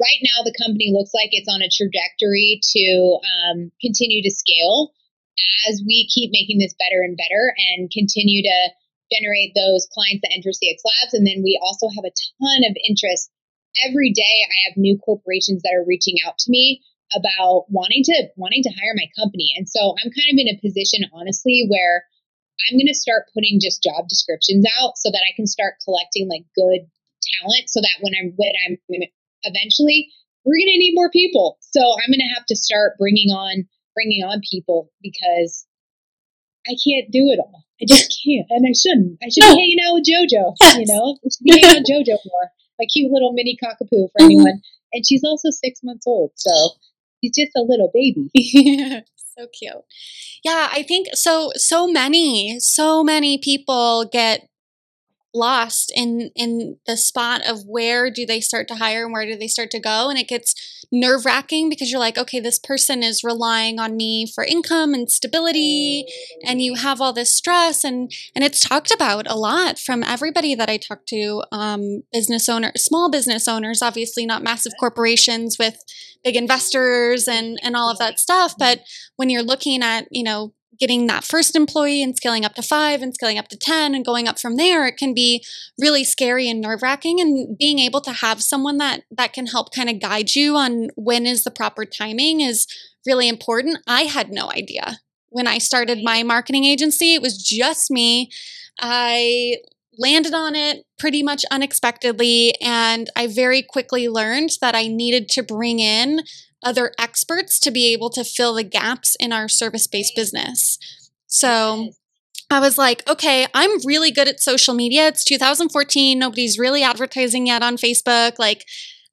right now, the company looks like it's on a trajectory to um, continue to scale as we keep making this better and better and continue to generate those clients that enter CX Labs. And then we also have a ton of interest every day I have new corporations that are reaching out to me about wanting to wanting to hire my company. And so I'm kind of in a position honestly where I'm going to start putting just job descriptions out so that I can start collecting like good talent so that when I'm when I'm eventually we're going to need more people. So I'm going to have to start bringing on bringing on people because I can't do it all. I just can't, and I shouldn't. I should no. be hanging out with JoJo. Yes. You know, be hanging out with JoJo more my cute little mini cockapoo for mm-hmm. anyone. And she's also six months old, so she's just a little baby. so cute. Yeah, I think so. So many, so many people get lost in in the spot of where do they start to hire and where do they start to go and it gets nerve wracking because you're like okay this person is relying on me for income and stability and you have all this stress and and it's talked about a lot from everybody that I talk to um, business owners small business owners obviously not massive corporations with big investors and and all of that stuff but when you're looking at you know getting that first employee and scaling up to five and scaling up to 10 and going up from there, it can be really scary and nerve wracking. And being able to have someone that, that can help kind of guide you on when is the proper timing is really important. I had no idea when I started my marketing agency. It was just me. I landed on it pretty much unexpectedly. And I very quickly learned that I needed to bring in other experts to be able to fill the gaps in our service based business. So I was like, okay, I'm really good at social media. It's 2014. Nobody's really advertising yet on Facebook. Like,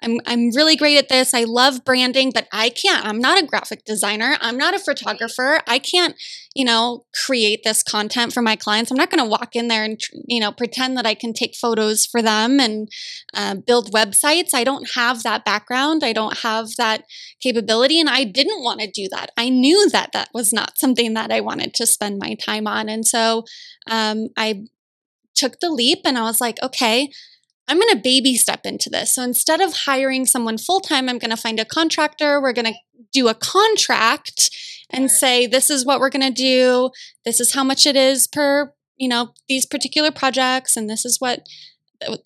I'm I'm really great at this. I love branding, but I can't. I'm not a graphic designer. I'm not a photographer. I can't, you know, create this content for my clients. I'm not going to walk in there and you know pretend that I can take photos for them and uh, build websites. I don't have that background. I don't have that capability, and I didn't want to do that. I knew that that was not something that I wanted to spend my time on, and so um, I took the leap and I was like, okay, I'm going to baby step into this. So instead of hiring someone full time, I'm going to find a contractor. We're going to do a contract and say, this is what we're going to do. This is how much it is per, you know, these particular projects. And this is what uh,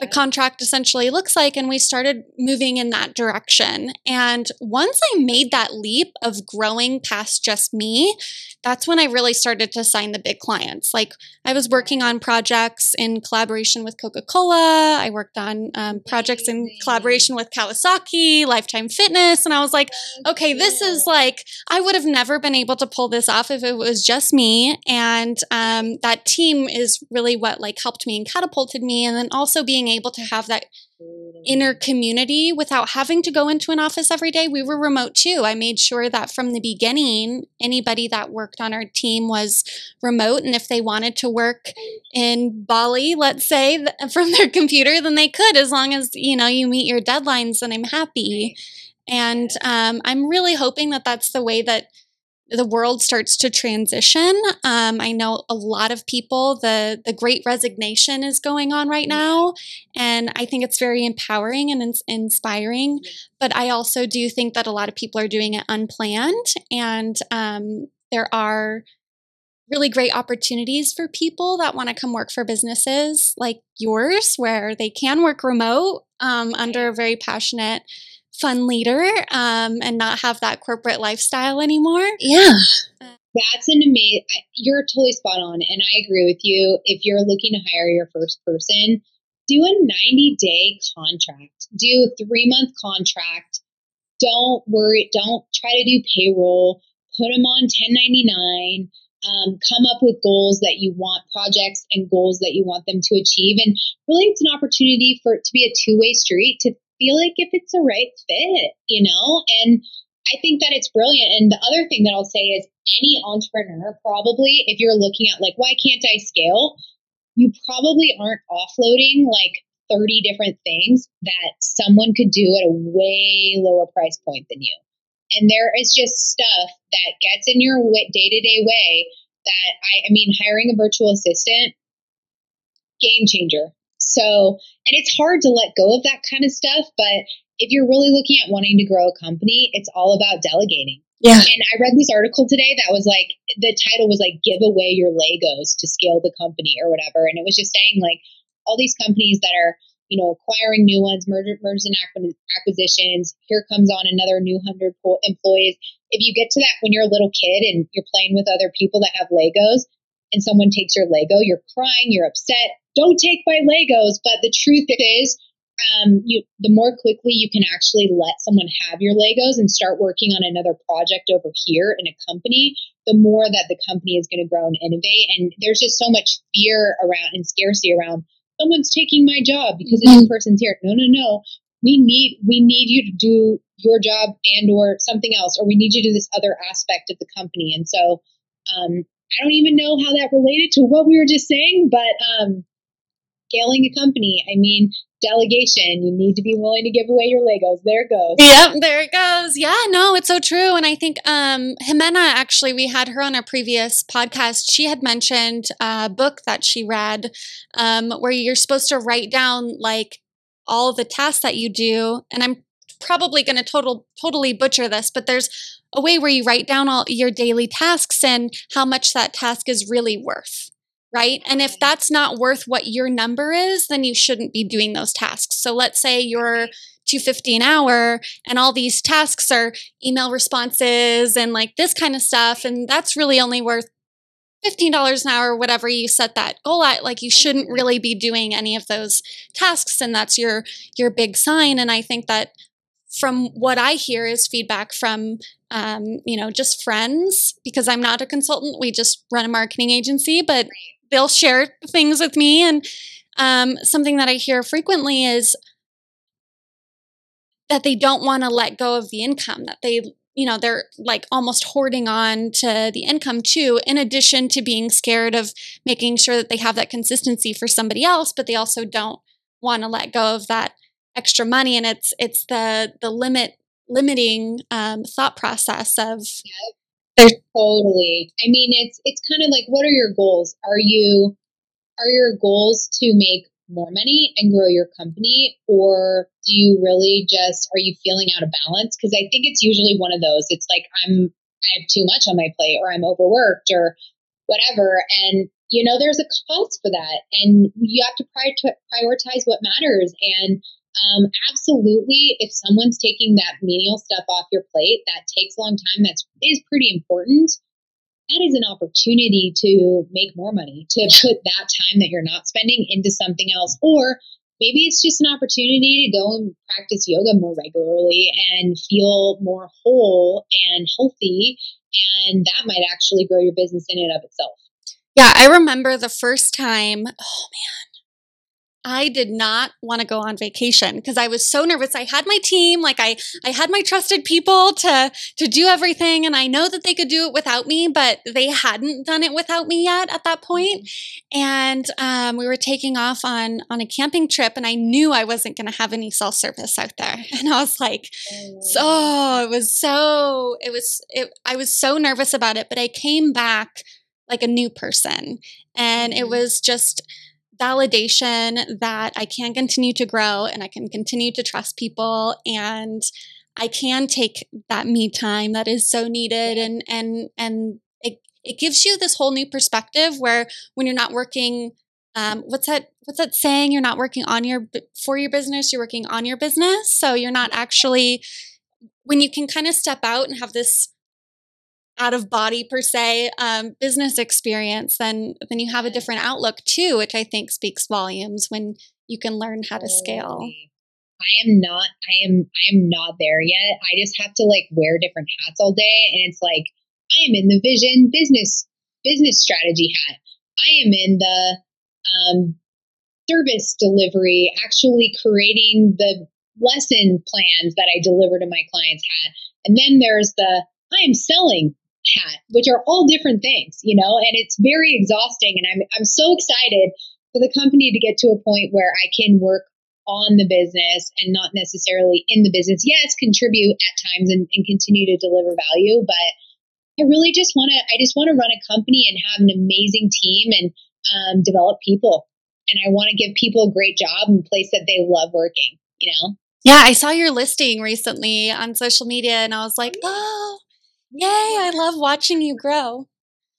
the contract essentially looks like. And we started moving in that direction. And once I made that leap of growing past just me, that's when I really started to sign the big clients. Like I was working on projects in collaboration with Coca Cola, I worked on um, projects in collaboration with Kawasaki, Lifetime Fitness. And I was like, okay, this is like, I would have never been able to pull this off if it was just me. And um, that team is really what like helped me and catapulted me. And then also being being able to have that inner community without having to go into an office every day. We were remote too. I made sure that from the beginning, anybody that worked on our team was remote. And if they wanted to work in Bali, let's say, from their computer, then they could, as long as, you know, you meet your deadlines, then I'm happy. And um, I'm really hoping that that's the way that the world starts to transition. Um, I know a lot of people, the, the great resignation is going on right now. And I think it's very empowering and ins- inspiring. But I also do think that a lot of people are doing it unplanned. And um, there are really great opportunities for people that want to come work for businesses like yours, where they can work remote um, under a very passionate fun leader um, and not have that corporate lifestyle anymore. Yeah. That's an amazing, you're totally spot on. And I agree with you. If you're looking to hire your first person, do a 90 day contract, do a three month contract. Don't worry, don't try to do payroll, put them on 1099. Um, come up with goals that you want, projects and goals that you want them to achieve. And really, it's an opportunity for it to be a two way street to feel like if it's a right fit, you know? And I think that it's brilliant. And the other thing that I'll say is any entrepreneur probably, if you're looking at like, why can't I scale? You probably aren't offloading like 30 different things that someone could do at a way lower price point than you. And there is just stuff that gets in your day to day way that I, I mean, hiring a virtual assistant, game changer. So, and it's hard to let go of that kind of stuff, but if you're really looking at wanting to grow a company, it's all about delegating. Yeah. And I read this article today that was like, the title was like, give away your Legos to scale the company or whatever. And it was just saying like all these companies that are, you know, acquiring new ones, merger, mergers and acquisitions. Here comes on another new hundred employees. If you get to that when you're a little kid and you're playing with other people that have Legos and someone takes your Lego, you're crying, you're upset, don't take my Legos. But the truth is, um, you, the more quickly you can actually let someone have your Legos and start working on another project over here in a company, the more that the company is going to grow and innovate. And there's just so much fear around and scarcity around someone's taking my job because mm-hmm. this person's here. No, no, no. We need we need you to do your job and or something else, or we need you to do this other aspect of the company. And so um, I don't even know how that related to what we were just saying, but um, scaling a company, I mean, delegation. You need to be willing to give away your Legos. There it goes. Yep, there it goes. Yeah, no, it's so true. And I think um Jimena actually, we had her on a previous podcast. She had mentioned a book that she read um, where you're supposed to write down like all the tasks that you do. And I'm probably going to total totally butcher this, but there's a way where you write down all your daily tasks and how much that task is really worth right? And if that's not worth what your number is, then you shouldn't be doing those tasks. So let's say you're 250 an hour and all these tasks are email responses and like this kind of stuff and that's really only worth $15 an hour whatever you set that goal at like you shouldn't really be doing any of those tasks and that's your your big sign and i think that from what i hear is feedback from um, you know just friends because i'm not a consultant we just run a marketing agency but they'll share things with me. And um, something that I hear frequently is that they don't want to let go of the income, that they, you know, they're like almost hoarding on to the income too, in addition to being scared of making sure that they have that consistency for somebody else, but they also don't want to let go of that extra money. And it's it's the the limit limiting um, thought process of yep. Totally. I mean, it's it's kind of like, what are your goals? Are you are your goals to make more money and grow your company, or do you really just are you feeling out of balance? Because I think it's usually one of those. It's like I'm I have too much on my plate, or I'm overworked, or whatever. And you know, there's a cost for that, and you have to prioritize what matters. And um, absolutely, if someone's taking that menial stuff off your plate, that takes a long time. That's is pretty important. That is an opportunity to make more money, to put that time that you're not spending into something else, or maybe it's just an opportunity to go and practice yoga more regularly and feel more whole and healthy, and that might actually grow your business in and of itself. Yeah, I remember the first time. Oh man, I did not want to go on vacation because I was so nervous. I had my team, like I I had my trusted people to to do everything and I know that they could do it without me, but they hadn't done it without me yet at that point. Mm-hmm. And um, we were taking off on on a camping trip and I knew I wasn't going to have any self-service out there. And I was like so oh, it was so it was it I was so nervous about it, but I came back like a new person. And it mm-hmm. was just validation that I can continue to grow and I can continue to trust people and I can take that me time that is so needed and and and it it gives you this whole new perspective where when you're not working um, what's that what's that saying? You're not working on your for your business you're working on your business. So you're not actually when you can kind of step out and have this out of body per se um, business experience, then then you have a different outlook too, which I think speaks volumes when you can learn how to scale. I am not I am I am not there yet. I just have to like wear different hats all day and it's like I am in the vision business business strategy hat. I am in the um, service delivery, actually creating the lesson plans that I deliver to my clients hat. And then there's the I am selling hat, which are all different things, you know, and it's very exhausting. And I'm, I'm so excited for the company to get to a point where I can work on the business and not necessarily in the business. Yes, contribute at times and, and continue to deliver value, but I really just want to, I just want to run a company and have an amazing team and um, develop people. And I want to give people a great job and place that they love working, you know? Yeah, I saw your listing recently on social media and I was like, oh, Yay, I love watching you grow.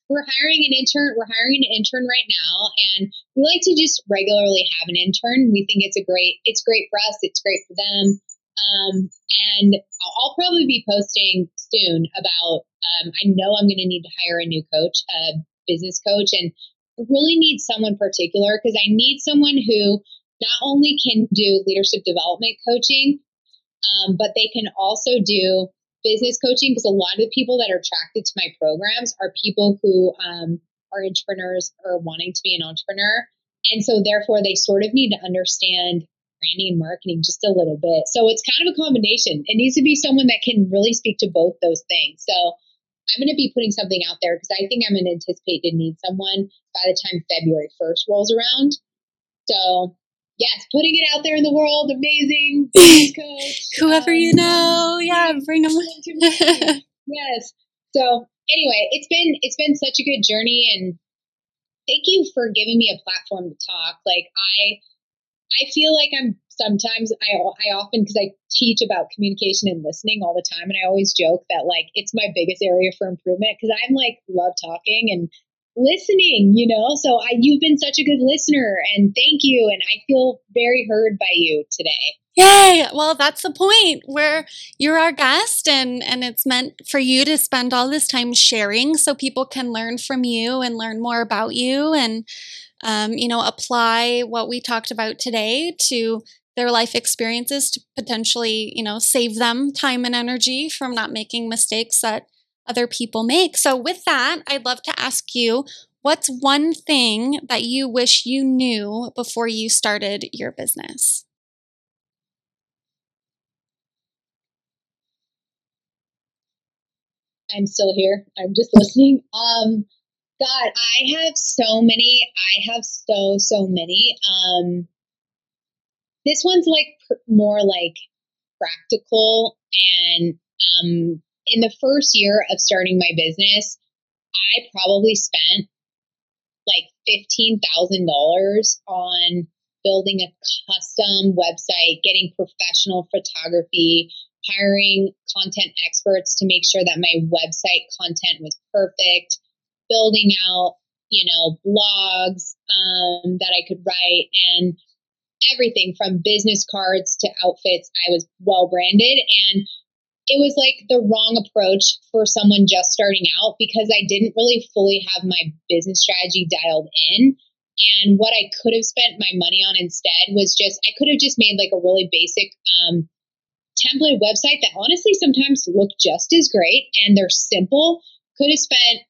We're hiring an intern. We're hiring an intern right now, and we like to just regularly have an intern. We think it's a great. It's great for us. It's great for them. Um, and I'll probably be posting soon about. Um, I know I'm going to need to hire a new coach, a business coach, and I really need someone particular because I need someone who not only can do leadership development coaching, um, but they can also do business coaching because a lot of the people that are attracted to my programs are people who um, are entrepreneurs or wanting to be an entrepreneur. And so, therefore, they sort of need to understand branding and marketing just a little bit. So, it's kind of a combination. It needs to be someone that can really speak to both those things. So, I'm going to be putting something out there because I think I'm going to anticipate to need someone by the time February 1st rolls around So yes, putting it out there in the world, amazing. Coach, Whoever um, you know, yeah, bring them. yes. So anyway, it's been it's been such a good journey, and thank you for giving me a platform to talk. Like I, I feel like I'm sometimes I I often because I teach about communication and listening all the time, and I always joke that like it's my biggest area for improvement because I'm like love talking and listening, you know. So I, you've been such a good listener, and thank you. And I feel very heard by you today. Yay! Well, that's the point where you're our guest, and and it's meant for you to spend all this time sharing, so people can learn from you and learn more about you, and um, you know, apply what we talked about today to their life experiences to potentially, you know, save them time and energy from not making mistakes that other people make. So, with that, I'd love to ask you what's one thing that you wish you knew before you started your business? I'm still here. I'm just listening. Um, God, I have so many. I have so so many. Um, this one's like pr- more like practical and um, in the first year of starting my business, I probably spent like $15,000 on building a custom website, getting professional photography, hiring content experts to make sure that my website content was perfect, building out, you know, blogs um, that I could write and everything from business cards to outfits. I was well branded and it was like the wrong approach for someone just starting out because I didn't really fully have my business strategy dialed in. And what I could have spent my money on instead was just, I could have just made like a really basic um, template website that honestly sometimes look just as great and they're simple. Could have spent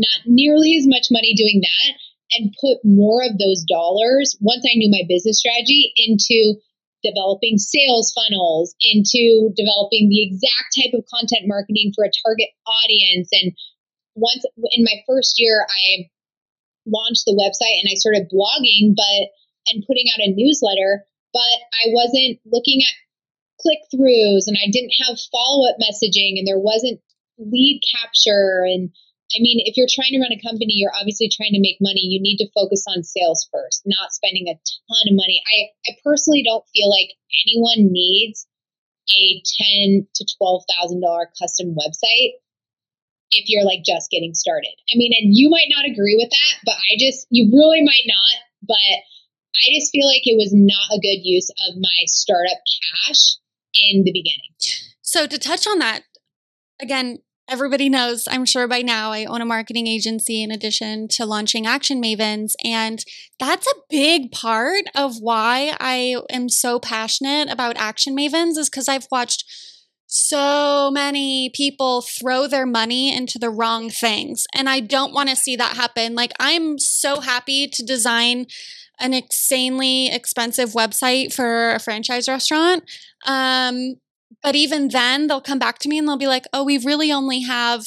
not nearly as much money doing that and put more of those dollars once I knew my business strategy into developing sales funnels, into developing the exact type of content marketing for a target audience. And once in my first year, I launched the website and I started blogging, but and putting out a newsletter, but I wasn't looking at click throughs and I didn't have follow up messaging and there wasn't lead capture and I mean, if you're trying to run a company, you're obviously trying to make money. You need to focus on sales first, not spending a ton of money. I, I personally don't feel like anyone needs a ten to twelve thousand dollar custom website if you're like just getting started. I mean, and you might not agree with that, but I just you really might not. But I just feel like it was not a good use of my startup cash in the beginning. So to touch on that, again, everybody knows, I'm sure by now, I own a marketing agency in addition to launching Action Mavens. And that's a big part of why I am so passionate about Action Mavens, is because I've watched so many people throw their money into the wrong things. And I don't want to see that happen. Like, I'm so happy to design an insanely expensive website for a franchise restaurant. Um, but even then, they'll come back to me and they'll be like, oh, we really only have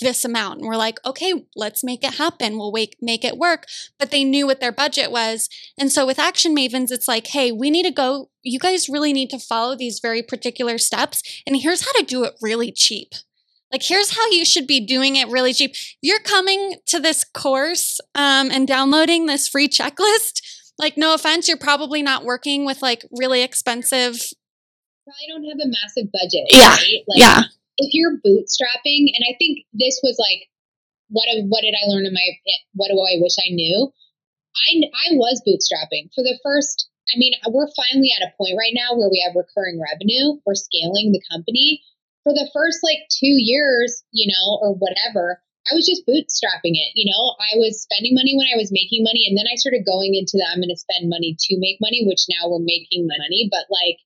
this amount. And we're like, okay, let's make it happen. We'll wake, make it work. But they knew what their budget was. And so with Action Mavens, it's like, hey, we need to go, you guys really need to follow these very particular steps. And here's how to do it really cheap. Like, here's how you should be doing it really cheap. You're coming to this course um, and downloading this free checklist. Like, no offense, you're probably not working with like really expensive probably don't have a massive budget. Yeah. Right? Like, yeah. If you're bootstrapping, and I think this was like, what what did I learn in my what do I wish I knew? I I was bootstrapping for the first. I mean, we're finally at a point right now where we have recurring revenue. We're scaling the company. For the first like two years, you know, or whatever, I was just bootstrapping it. You know, I was spending money when I was making money, and then I started going into the I'm going to spend money to make money, which now we're making money. But like,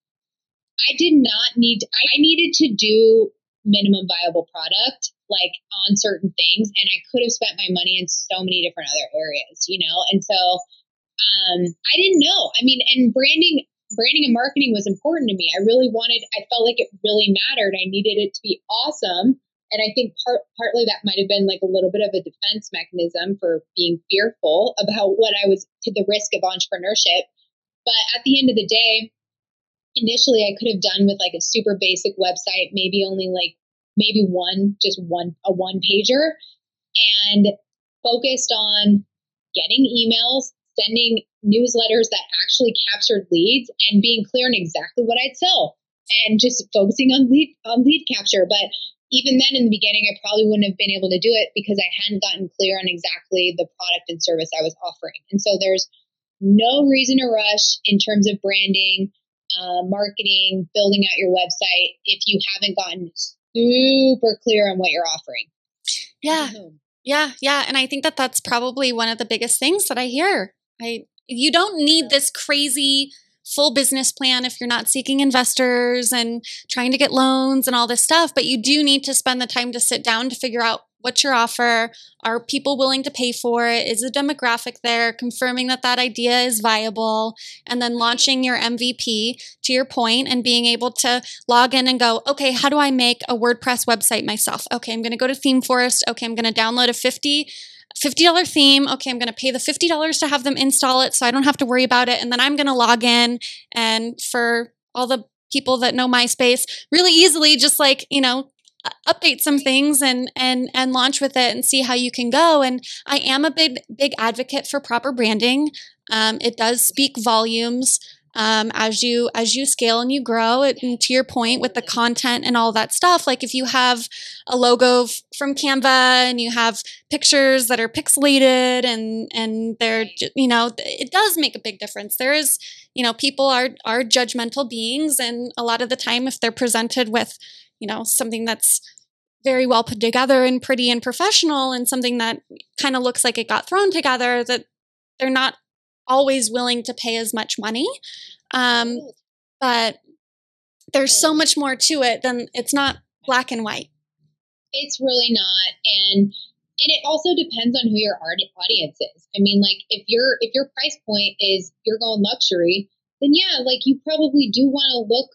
I did not need, I needed to do minimum viable product like on certain things and I could have spent my money in so many different other areas, you know? And so um I didn't know. I mean, and branding branding and marketing was important to me. I really wanted I felt like it really mattered. I needed it to be awesome. and I think part, partly that might have been like a little bit of a defense mechanism for being fearful about what I was to the risk of entrepreneurship. But at the end of the day, initially I could have done with like a super basic website, maybe only like maybe one, just one, a one pager, and focused on getting emails, sending newsletters that actually captured leads, and being clear on exactly what I'd sell, and just focusing on lead on lead capture. But even then, in the beginning, I probably wouldn't have been able to do it because I hadn't gotten clear on exactly the product and service I was offering. And so there's no reason to rush in terms of branding, uh, marketing, building out your website if you haven't gotten super clear on what you're offering. Yeah. Yeah, yeah, and I think that that's probably one of the biggest things that I hear. I you don't need this crazy full business plan if you're not seeking investors and trying to get loans and all this stuff, but you do need to spend the time to sit down to figure out what's your offer? Are people willing to pay for it? Is the demographic there? Confirming that that idea is viable. And then launching your mvp to your point and being able to log in and go okay how do i make a wordpress website myself? Okay i'm going to go to themeforest. Okay i'm going to download a 50 $50 theme. Okay, I'm going to pay the $50 to have them install it so I don't have to worry about it. And then I'm going to log in and for all the people that know MySpace really easily, just like, you know, update some things and and and launch with it and see how you can go and i am a big big advocate for proper branding. Um, it does speak volumes um, as you as you scale and you grow it, and to your point with the content and all that stuff like if you have a logo f- from canva and you have pictures that are pixelated and and they're you know it does make a big difference. There is you know people are are judgmental beings and a lot of the time if they're presented with you know, something that's very well put together and pretty and professional and something that kind of looks like it got thrown together that they're not always willing to pay as much money. Um, but there's so much more to it than it's not black and white. It's really not. And and it also depends on who your audience is. I mean, like if your if your price point is you're going luxury, then yeah, like you probably do want to look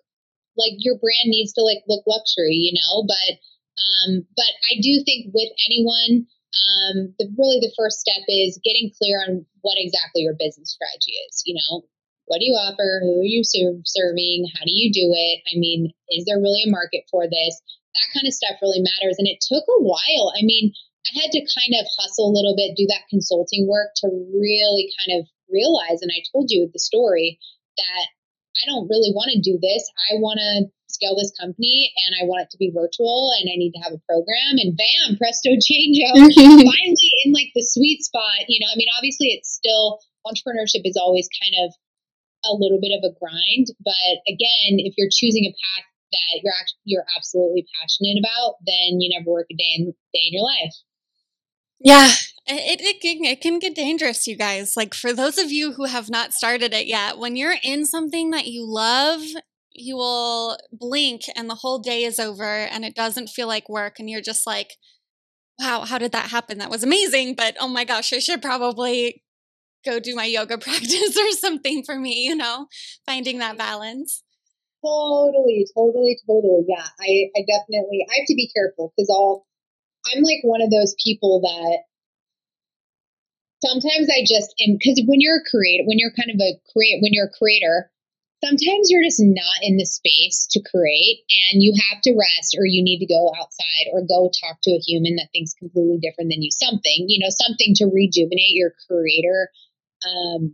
like your brand needs to like look luxury, you know. But um, but I do think with anyone, um, the really the first step is getting clear on what exactly your business strategy is. You know, what do you offer? Who are you serving? How do you do it? I mean, is there really a market for this? That kind of stuff really matters. And it took a while. I mean, I had to kind of hustle a little bit, do that consulting work to really kind of realize. And I told you the story that I don't really want to do this. I want to scale this company and I want it to be virtual and I need to have a program and bam, presto changeo. Mm-hmm. Finally in like the sweet spot, you know, I mean, obviously it's still entrepreneurship is always kind of a little bit of a grind, but again, if you're choosing a path that you're actually, you're absolutely passionate about, then you never work a day in day in your life. Yeah, it, it, can, it can get dangerous, you guys. Like, for those of you who have not started it yet, when you're in something that you love, you will blink and the whole day is over and it doesn't feel like work. And you're just like, wow, how did that happen? That was amazing. But oh my gosh, I should probably go do my yoga practice or something for me, you know, finding that balance. Totally, totally, totally. Yeah, I, I definitely, I have to be careful because I'll, I'm like one of those people that sometimes I just am because when you're a creator, when you're kind of a create, when you're a creator, sometimes you're just not in the space to create and you have to rest or you need to go outside or go talk to a human that thinks completely different than you something you know something to rejuvenate your creator um,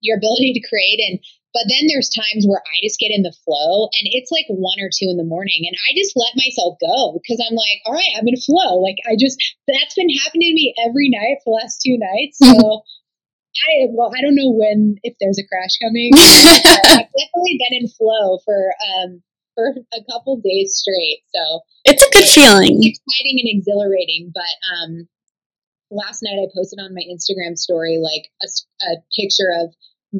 your ability to create and but then there's times where I just get in the flow and it's like one or two in the morning and I just let myself go because I'm like, all right, I'm in flow. Like I just, that's been happening to me every night for the last two nights. So I, well, I don't know when, if there's a crash coming. I've definitely been in flow for, um, for a couple days straight. So it's a good feeling. exciting and exhilarating, but, um, last night I posted on my Instagram story like a, a picture of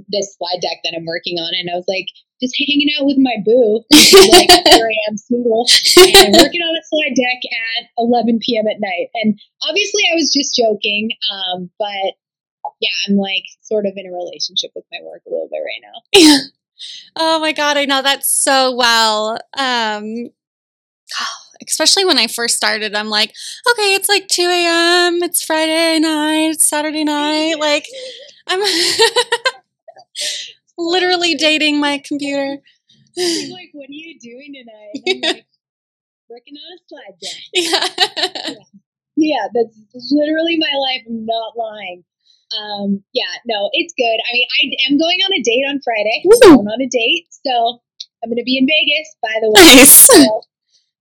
this slide deck that I'm working on, and I was like, just hanging out with my boo. like here I am, single, and working on a slide deck at 11 p.m. at night. And obviously, I was just joking, um, but yeah, I'm like sort of in a relationship with my work a little bit right now. Oh my god, I know that so well. Um, especially when I first started, I'm like, okay, it's like 2 a.m., it's Friday night, it's Saturday night. Like, I'm literally dating my computer. She's like, what are you doing tonight? And I'm like, working on a slide deck. Yeah. yeah. yeah, that's literally my life. I'm not lying. Um, yeah, no, it's good. I mean, I am going on a date on Friday. I'm going on a date, so I'm going to be in Vegas, by the way. Nice. So,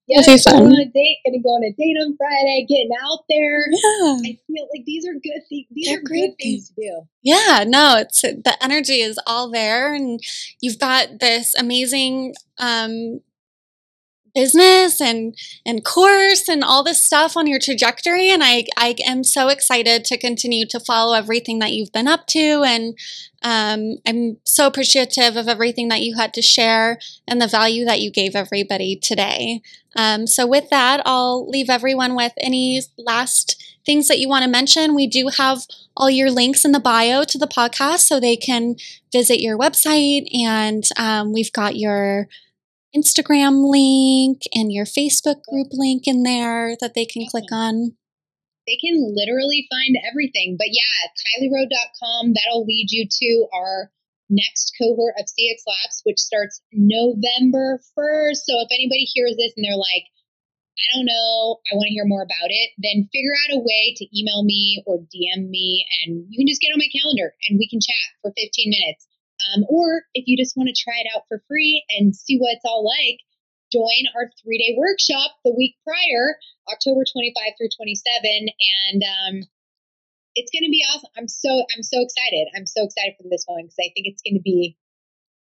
yeah, That'll fun. going on a date. Going to go on a date on Friday. Getting out there. Yeah. I feel like these are good things. These They're are great good things to do. Yeah, no, it's the energy is all there, and you've got this amazing um, business and and course and all this stuff on your trajectory. And I I am so excited to continue to follow everything that you've been up to, and um, I'm so appreciative of everything that you had to share and the value that you gave everybody today. Um, so with that, I'll leave everyone with any last things that you want to mention. We do have all your links in the bio to the podcast so they can visit your website. And um, we've got your Instagram link and your Facebook group link in there that they can click on. They can literally find everything. But yeah, KylieRoad.com, that'll lead you to our next cohort of CX Labs, which starts November 1st. So if anybody hears this and they're like, I don't know, I want to hear more about it, then figure out a way to email me or DM me and you can just get on my calendar and we can chat for 15 minutes. Um, or if you just want to try it out for free and see what it's all like, join our three day workshop the week prior, October 25 through 27. And um, it's going to be awesome. I'm so, I'm so excited. I'm so excited for this one because I think it's going to be,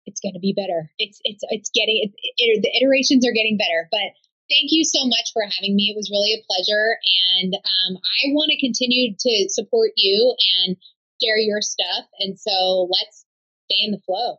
it's going to be better. It's, it's, it's getting, it, it, the iterations are getting better, but thank you so much for having me. It was really a pleasure. And um, I want to continue to support you and share your stuff. And so let's stay in the flow.